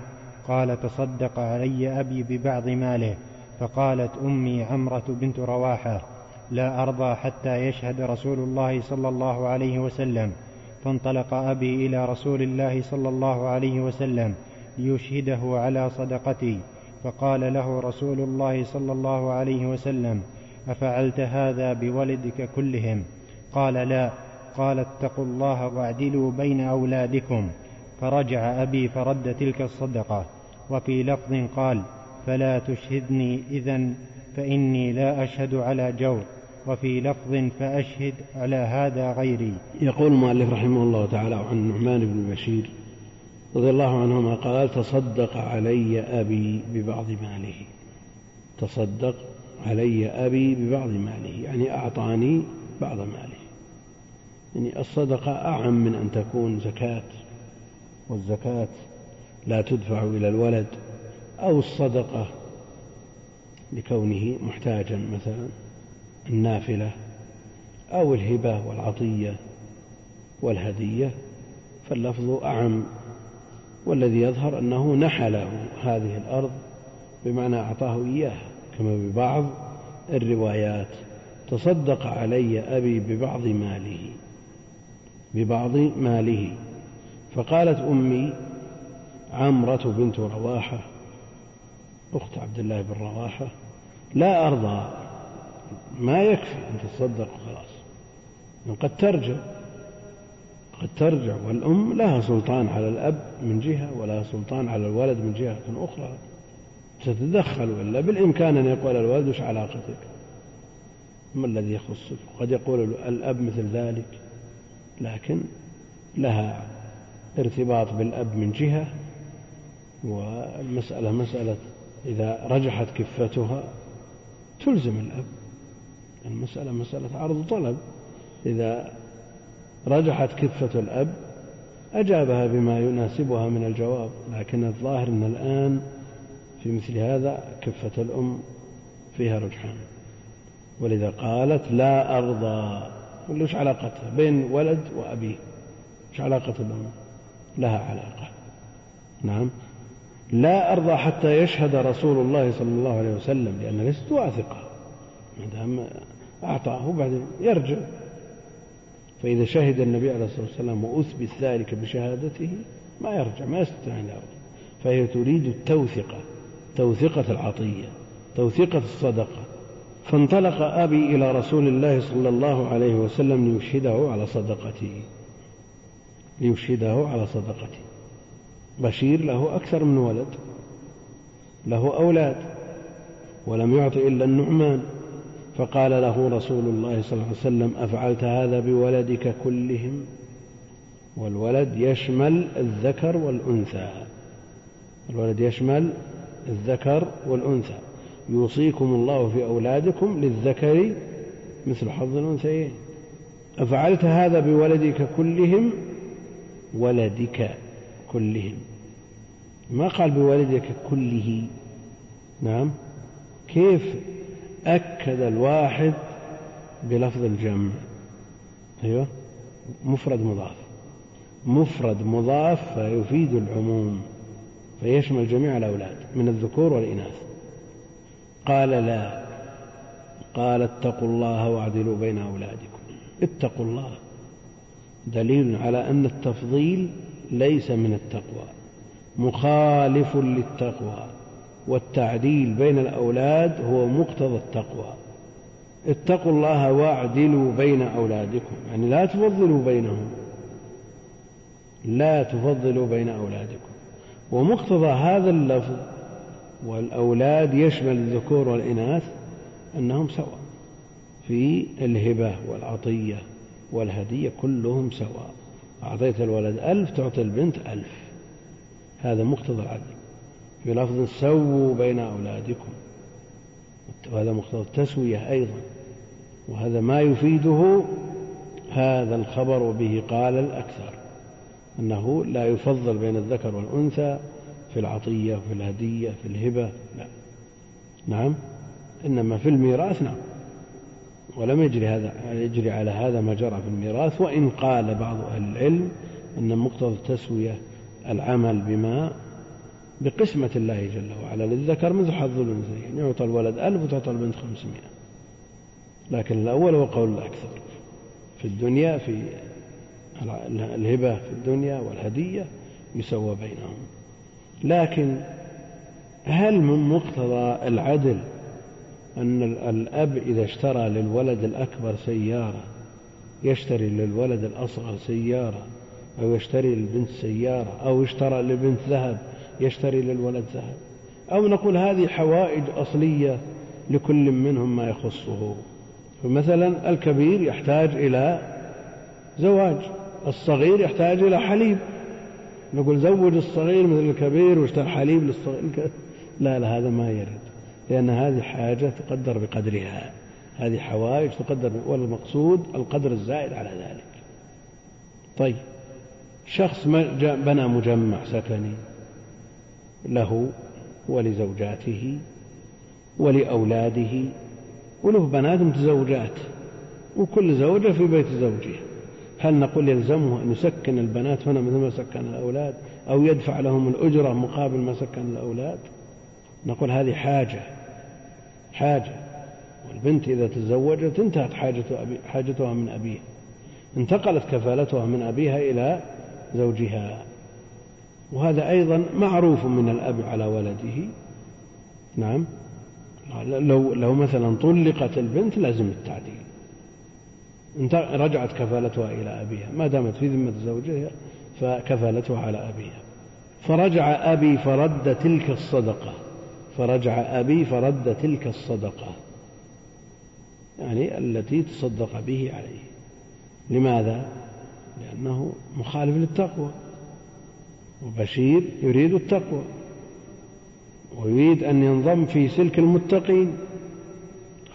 قال تصدق علي أبي ببعض ماله. فقالت أمي عمرة بنت رواحة. لا أرضى حتى يشهد رسول الله صلى الله عليه وسلم فانطلق أبي إلى رسول الله صلى الله عليه وسلم ليشهده على صدقتي فقال له رسول الله صلى الله عليه وسلم أفعلت هذا بولدك كلهم؟ قال لا قال اتقوا الله واعدلوا بين أولادكم فرجع أبي فرد تلك الصدقة وفي لفظ قال فلا تشهدني إذا فإني لا أشهد على جور. وفي لفظ فأشهد على هذا غيري. يقول المؤلف رحمه الله تعالى عن النعمان بن بشير رضي الله عنهما قال تصدق علي أبي ببعض ماله. تصدق علي أبي ببعض ماله يعني أعطاني بعض ماله. يعني الصدقة أعم من أن تكون زكاة والزكاة لا تدفع إلى الولد أو الصدقة لكونه محتاجا مثلا. النافلة أو الهبة والعطية والهدية فاللفظ أعم والذي يظهر أنه نحله هذه الأرض بمعنى أعطاه إياها كما ببعض الروايات تصدق علي أبي ببعض ماله ببعض ماله. فقالت أمي عمرة بنت رواحة أخت عبد الله بن رواحة لا أرضى ما يكفي أن تتصدق خلاص. قد ترجع. قد ترجع. والأم لها سلطان على الأب من جهة ولها سلطان على الولد من جهة أخرى. تتدخل ولا بالإمكان أن يقول الولد وش علاقتك؟ ما الذي يخصك قد يقول الأب مثل ذلك. لكن لها ارتباط بالأب من جهة والمسألة مسألة إذا رجحت كفتها تلزم الأب. المسألة مسألة عرض طلب. إذا رجحت كفة الأب أجابها بما يناسبها من الجواب لكن الظاهر أن الآن في مثل هذا كفة الأم فيها رجحان. ولذا قالت لا أرضى. وش علاقتها بين ولد وأبيه وش علاقة الأم؟ لها علاقة. نعم. لا أرضى حتى يشهد رسول الله صلى الله عليه وسلم لأن ليست واثقة. دام أعطاه بعدين يرجع. فإذا شهد النبي عليه الصلاة والسلام وأثبت ذلك بشهادته ما يرجع ما يستطيع أن يرجع. فهي تريد التوثقة توثقة العطية توثقة الصدقة. فانطلق أبي إلى رسول الله صلى الله عليه وسلم ليشهده على صدقته. ليشهده على صدقته. بشير له أكثر من ولد له أولاد ولم يعط إلا النعمان. فقال له رسول الله صلى الله عليه وسلم أفعلت هذا بولدك كلهم؟ والولد يشمل الذكر والأنثى. الولد يشمل الذكر والأنثى. يوصيكم الله في أولادكم للذكر مثل حظ الأنثيين. أفعلت هذا بولدك كلهم؟ ولدك كلهم. ما قال بولدك كله؟ نعم. كيف أكد الواحد بلفظ الجمع. أيوه. مفرد مضاف. مفرد مضاف فيفيد العموم فيشمل جميع الأولاد من الذكور والإناث. قال لا. قال اتقوا الله واعدلوا بين أولادكم. اتقوا الله. دليل على أن التفضيل ليس من التقوى. مخالف للتقوى. والتعديل بين الأولاد هو مقتضى التقوى. اتقوا الله واعدلوا بين أولادكم يعني لا تفضلوا بينهم. لا تفضلوا بين أولادكم. ومقتضى هذا اللفظ والأولاد يشمل الذكور والإناث أنهم سواء في الهبة والعطية والهدية كلهم سواء. أعطيت الولد ألف تعطي البنت ألف. هذا مقتضى العدل. في لفظ سووا بين أولادكم. وهذا مقتضى التسوية أيضا. وهذا ما يفيده هذا الخبر وبه قال الأكثر. أنه لا يفضل بين الذكر والأنثى في العطية وفي الهدية في الهبة. لا. نعم. إنما في الميراث نعم. ولم يجري هذا يجري على هذا ما جرى في الميراث. وإن قال بعض أهل العلم أن مقتضى التسوية العمل بما بقسمة الله جل وعلا للذكر مثل حظ الأنثيين. يعطى الولد ألف وتعطى البنت خمسمائة. لكن الأول هو قول الأكثر. في الدنيا في الهبة في الدنيا والهدية يسوى بينهم. لكن هل من مقتضى العدل أن الأب إذا اشترى للولد الأكبر سيارة يشتري للولد الأصغر سيارة أو يشتري للبنت سيارة أو اشترى للبنت ذهب يشتري للولد ذهب. أو نقول هذه حوائج أصلية لكل منهم ما يخصه. فمثلا الكبير يحتاج إلى زواج الصغير يحتاج إلى حليب. نقول زوج الصغير مثل الكبير واشترى حليب للصغير. لا لا هذا ما يرد لأن هذه حاجة تقدر بقدرها. هذه حوائج تقدر والمقصود القدر الزائد على ذلك. طيب شخص بنى مجمع سكني. له ولزوجاته ولأولاده وله بنات متزوجات وكل زوجة في بيت زوجها. هل نقول يلزمه أن يسكن البنات هنا مثل ما سكن الأولاد أو يدفع لهم الأجرة مقابل ما سكن الأولاد؟ نقول هذه حاجة حاجة. والبنت إذا تزوجت انتهت حاجتها من أبيها انتقلت كفالتها من أبيها إلى زوجها. وهذا أيضا معروف من الأب على ولده. نعم. لو لو مثلا طلقت البنت لازم التعديل. رجعت كفالتها إلى أبيها ما دامت في ذمة زوجها فكفالتها على أبيها. فرجع أبي فرد تلك الصدقة. فرجع أبي فرد تلك الصدقة. يعني التي تصدق به عليه. لماذا؟ لأنه مخالف للتقوى. وبشير يريد التقوى ويريد أن ينضم في سلك المتقين.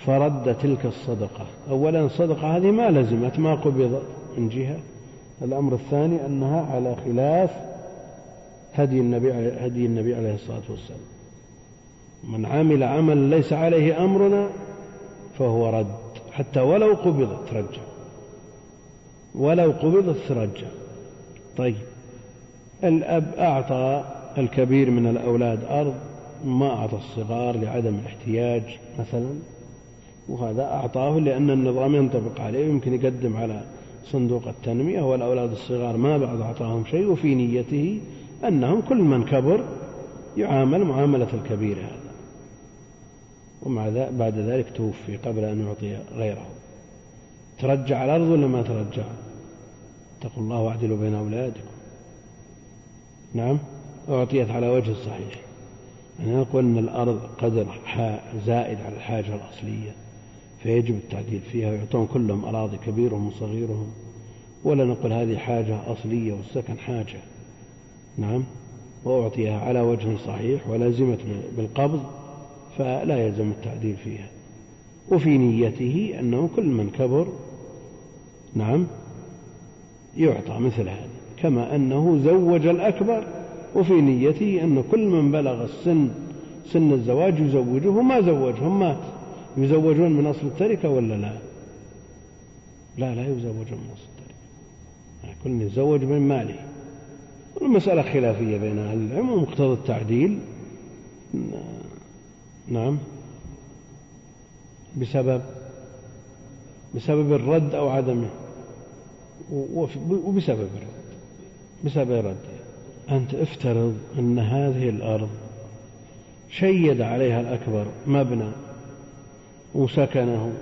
فرد تلك الصدقة. أولا الصدقة هذه ما لزمت ما قبضت من جهة. الأمر الثاني أنها على خلاف هدي النبي هدي النبي عليه الصلاة والسلام. من عمل عملا ليس عليه أمرنا فهو رد. حتى ولو قبضت رجع. ولو قبضت ترجع طيب. الأب أعطى الكبير من الأولاد أرض ما أعطى الصغار لعدم الاحتياج مثلا. وهذا أعطاه لأن النظام ينطبق عليه يمكن يقدم على صندوق التنمية والأولاد الصغار ما بعد أعطاهم شيء وفي نيته أنهم كل من كبر يعامل معاملة الكبير هذا. ومع بعد ذلك توفي قبل أن يعطي غيره. ترجع الأرض ولا ما ترجع؟ اتقوا الله واعدلوا بين أولادكم. نعم أعطيت على وجه الصحيح. يعني نقول أن الأرض قدر زائد على الحاجة الأصلية فيجب التعديل فيها. ويعطون كلهم أراضي كبيرهم وصغيرهم. ولا نقول هذه حاجة أصلية والسكن حاجة. نعم وأعطيها على وجه صحيح ولزمت بالقبض فلا يلزم التعديل فيها. وفي نيته أنه كل من كبر نعم يعطى مثل هذا. كما أنه زوج الأكبر وفي نيته أن كل من بلغ السن سن الزواج يزوجه ما زوجهم مات. يزوجون من أصل التركة ولا لا؟ لا لا يزوجون من أصل التركة. يعني كل يتزوج من ماله. المسألة خلافية بين أهل العلم ومقتضى التعديل. نعم. بسبب بسبب الرد أو عدمه. وبسبب الرد. بسبب الرد أنت افترض أن هذه الأرض شيد عليها الأكبر مبنى وسكنه.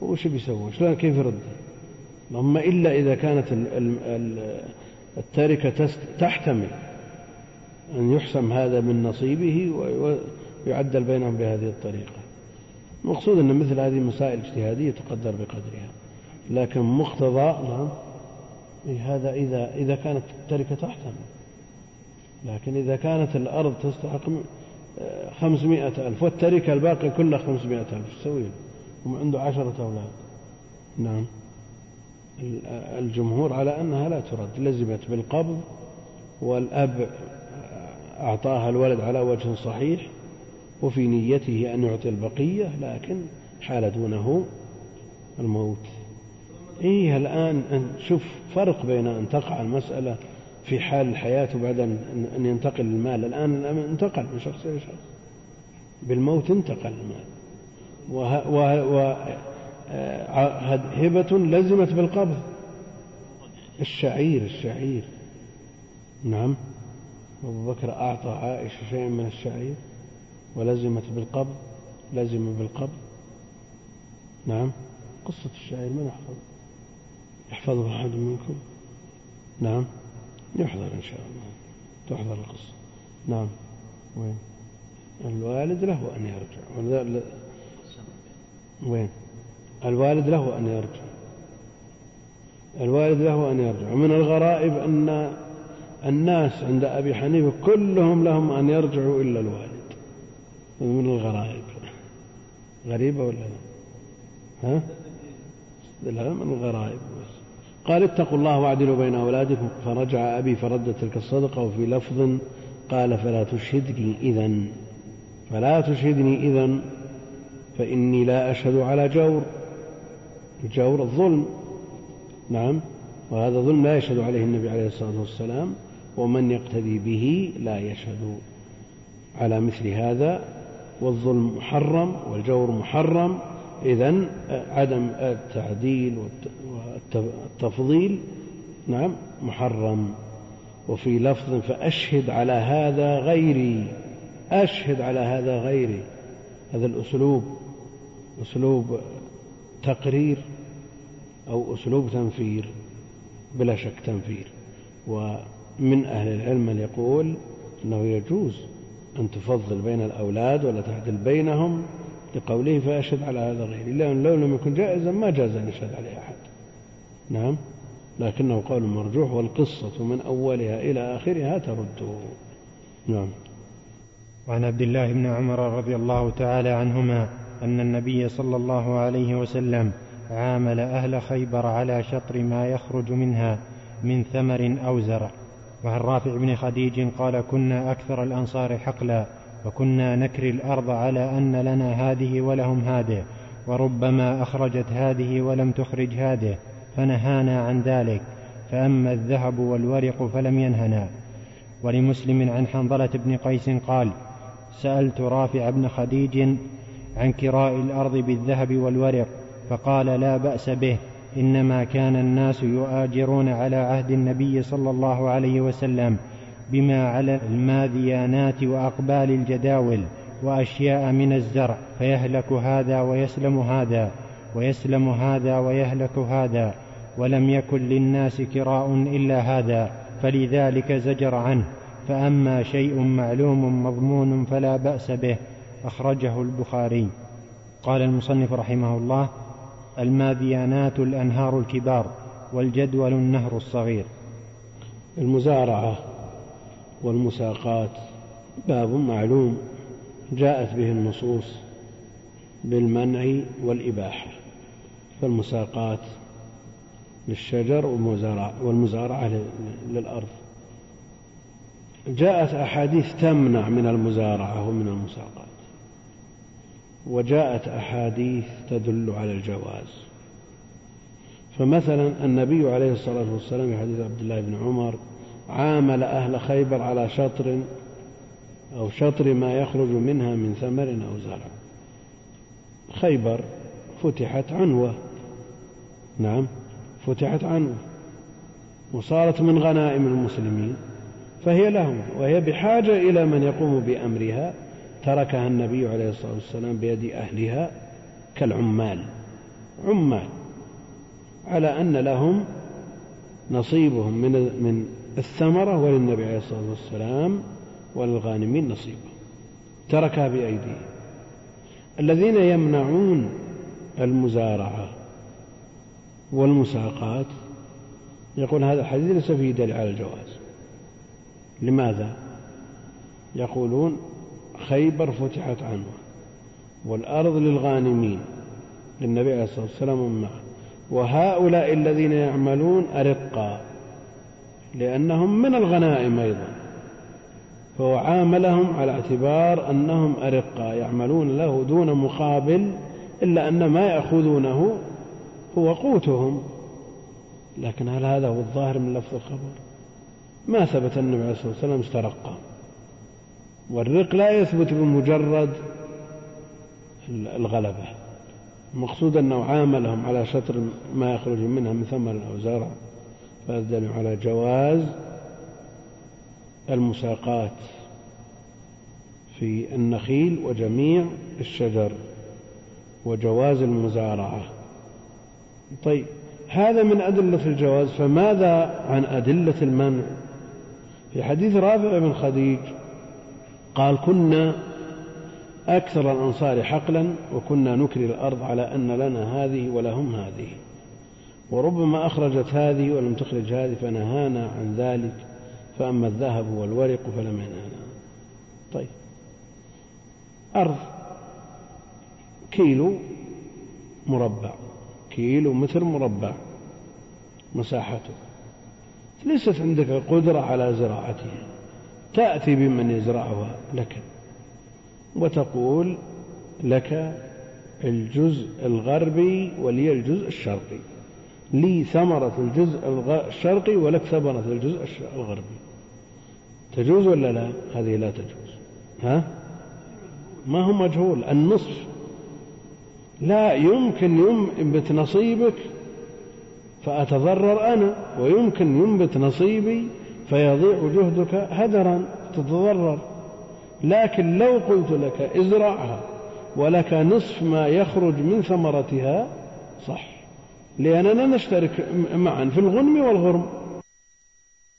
وش بيسوي؟ شلون كيف يرد؟ اللهم إلا إذا كانت التركة تحتمل أن يحسم هذا من نصيبه ويعدل بينهم بهذه الطريقة. المقصود أن مثل هذه مسائل اجتهادية تقدر بقدرها. لكن مقتضى نعم. هذا إذا إذا كانت التركة تحتمل لكن إذا كانت الأرض تستحق خمسمائة ألف والتركة الباقي كلها خمسمائة ألف تسوي؟ هم عنده عشرة أولاد. نعم. الجمهور على أنها لا ترد لزمت بالقبض والأب أعطاها الولد على وجه صحيح وفي نيته أن يعطي البقية لكن حال دونه الموت. إيه الآن شوف فرق بين أن تقع المسألة في حال الحياة وبعد أن ينتقل المال. الآن انتقل من شخص إلى شخص. بالموت انتقل المال. وهبة لزمت بالقبض. الشعير الشعير. نعم. أبو بكر أعطى عائشة شيئا من الشعير. ولزمت بالقبض. لزم بالقبض. نعم. قصة الشعير من يحفظ يحفظها أحد منكم؟ نعم. يحضر إن شاء الله. تحضر القصة. نعم. وين؟ الوالد له أن يرجع. وين؟ الوالد له أن يرجع. الوالد له أن يرجع. من الغرائب أن الناس عند أبي حنيفة كلهم لهم أن يرجعوا إلا الوالد. من الغرائب. غريبة ولا لا؟ ها؟ لا من الغرائب قال اتقوا الله واعدلوا بين أولادكم فرجع أبي فرد تلك الصدقة وفي لفظ قال فلا تشهدني إذا فلا تشهدني إذا فإني لا أشهد على جور. الجور الظلم. نعم. وهذا ظلم لا يشهد عليه النبي عليه الصلاة والسلام ومن يقتدي به لا يشهد على مثل هذا. والظلم محرم والجور محرم. إذا عدم التعديل والتفضيل نعم محرم. وفي لفظ فأشهد على هذا غيري أشهد على هذا غيري. هذا الأسلوب أسلوب تقرير أو أسلوب تنفير بلا شك تنفير. ومن أهل العلم من يقول أنه يجوز أن تفضل بين الأولاد ولا تعدل بينهم لقوله فأشهد على هذا غيري لأن لو لم يكن جائزا ما جاز أن يشهد عليه أحد. نعم؟ لكنه قول مرجوح والقصة من أولها إلى آخرها ترد. نعم. وعن عبد الله بن عمر رضي الله تعالى عنهما أن النبي صلى الله عليه وسلم عامل أهل خيبر على شطر ما يخرج منها من ثمر أو زرع. وعن رافع بن خديج قال كنا أكثر الأنصار حقلا وكنا نكري الأرض على أن لنا هذه ولهم هذه وربما أخرجت هذه ولم تخرج هذه فنهانا عن ذلك. فأما الذهب والورق فلم ينهنا. ولمسلم عن حنظلة بن قيس قال سألت رافع بن خديج عن كراء الأرض بالذهب والورق فقال لا بأس به إنما كان الناس يؤاجرون على عهد النبي صلى الله عليه وسلم. بما على الماذيانات وأقبال الجداول وأشياء من الزرع فيهلك هذا ويسلم هذا ويسلم هذا ويهلك هذا ولم يكن للناس كراء إلا هذا فلذلك زجر عنه. فأما شيء معلوم مضمون فلا بأس به أخرجه البخاري. قال المصنف رحمه الله الماذيانات الأنهار الكبار والجدول النهر الصغير. المزارعة. والمساقات باب معلوم جاءت به النصوص بالمنع والإباحة فالمساقات للشجر والمزارعة للأرض. جاءت أحاديث تمنع من المزارعة ومن المساقات وجاءت أحاديث تدل على الجواز. فمثلا النبي عليه الصلاة والسلام في حديث عبد الله بن عمر عامل أهل خيبر على شطر أو شطر ما يخرج منها من ثمر أو زرع. خيبر فتحت عنوة. نعم فتحت عنوة. وصارت من غنائم المسلمين. فهي لهم وهي بحاجة إلى من يقوم بأمرها. تركها النبي عليه الصلاة والسلام بيد أهلها كالعمال. عمال. على أن لهم نصيبهم من من الثمرة وللنبي عليه الصلاة والسلام وللغانمين نصيبهم تركها بأيديهم. الذين يمنعون المزارعة والمساقات يقول هذا الحديث ليس فيه دليل على الجواز. لماذا؟ يقولون خيبر فتحت عنه والأرض للغانمين للنبي عليه الصلاة والسلام معه وهؤلاء الذين يعملون أرقا لأنهم من الغنائم أيضا. فهو عاملهم على اعتبار أنهم أرقا يعملون له دون مقابل إلا أن ما يأخذونه هو قوتهم. لكن هل هذا هو الظاهر من لفظ الخبر؟ ما ثبت النبي عليه الصلاة والسلام استرقى. والرق لا يثبت بمجرد الغلبة. المقصود أنه عاملهم على شطر ما يخرج منها من ثمر أو زرع. فيدل على جواز المساقات في النخيل وجميع الشجر وجواز المزارعة. طيب هذا من أدلة الجواز فماذا عن أدلة المنع؟ في حديث رافع بن خديج قال كنا أكثر الأنصار حقلا وكنا نكري الأرض على أن لنا هذه ولهم هذه. وربما أخرجت هذه ولم تخرج هذه فنهانا عن ذلك فأما الذهب والورق فلم ينهانا. طيب. أرض. كيلو مربع. كيلو متر مربع. مساحته. ليست عندك قدرة على زراعتها. تأتي بمن يزرعها لك. وتقول لك الجزء الغربي ولي الجزء الشرقي. لي ثمرة الجزء الشرقي ولك ثمرة الجزء الغربي. تجوز ولا لا؟ هذه لا تجوز. ها؟ ما هو مجهول. النصف. لا يمكن ينبت نصيبك فأتضرر أنا ويمكن ينبت نصيبي فيضيع جهدك هدرا. تتضرر. لكن لو قلت لك ازرعها ولك نصف ما يخرج من ثمرتها صح. لأننا نشترك معا في الغنم والغرم.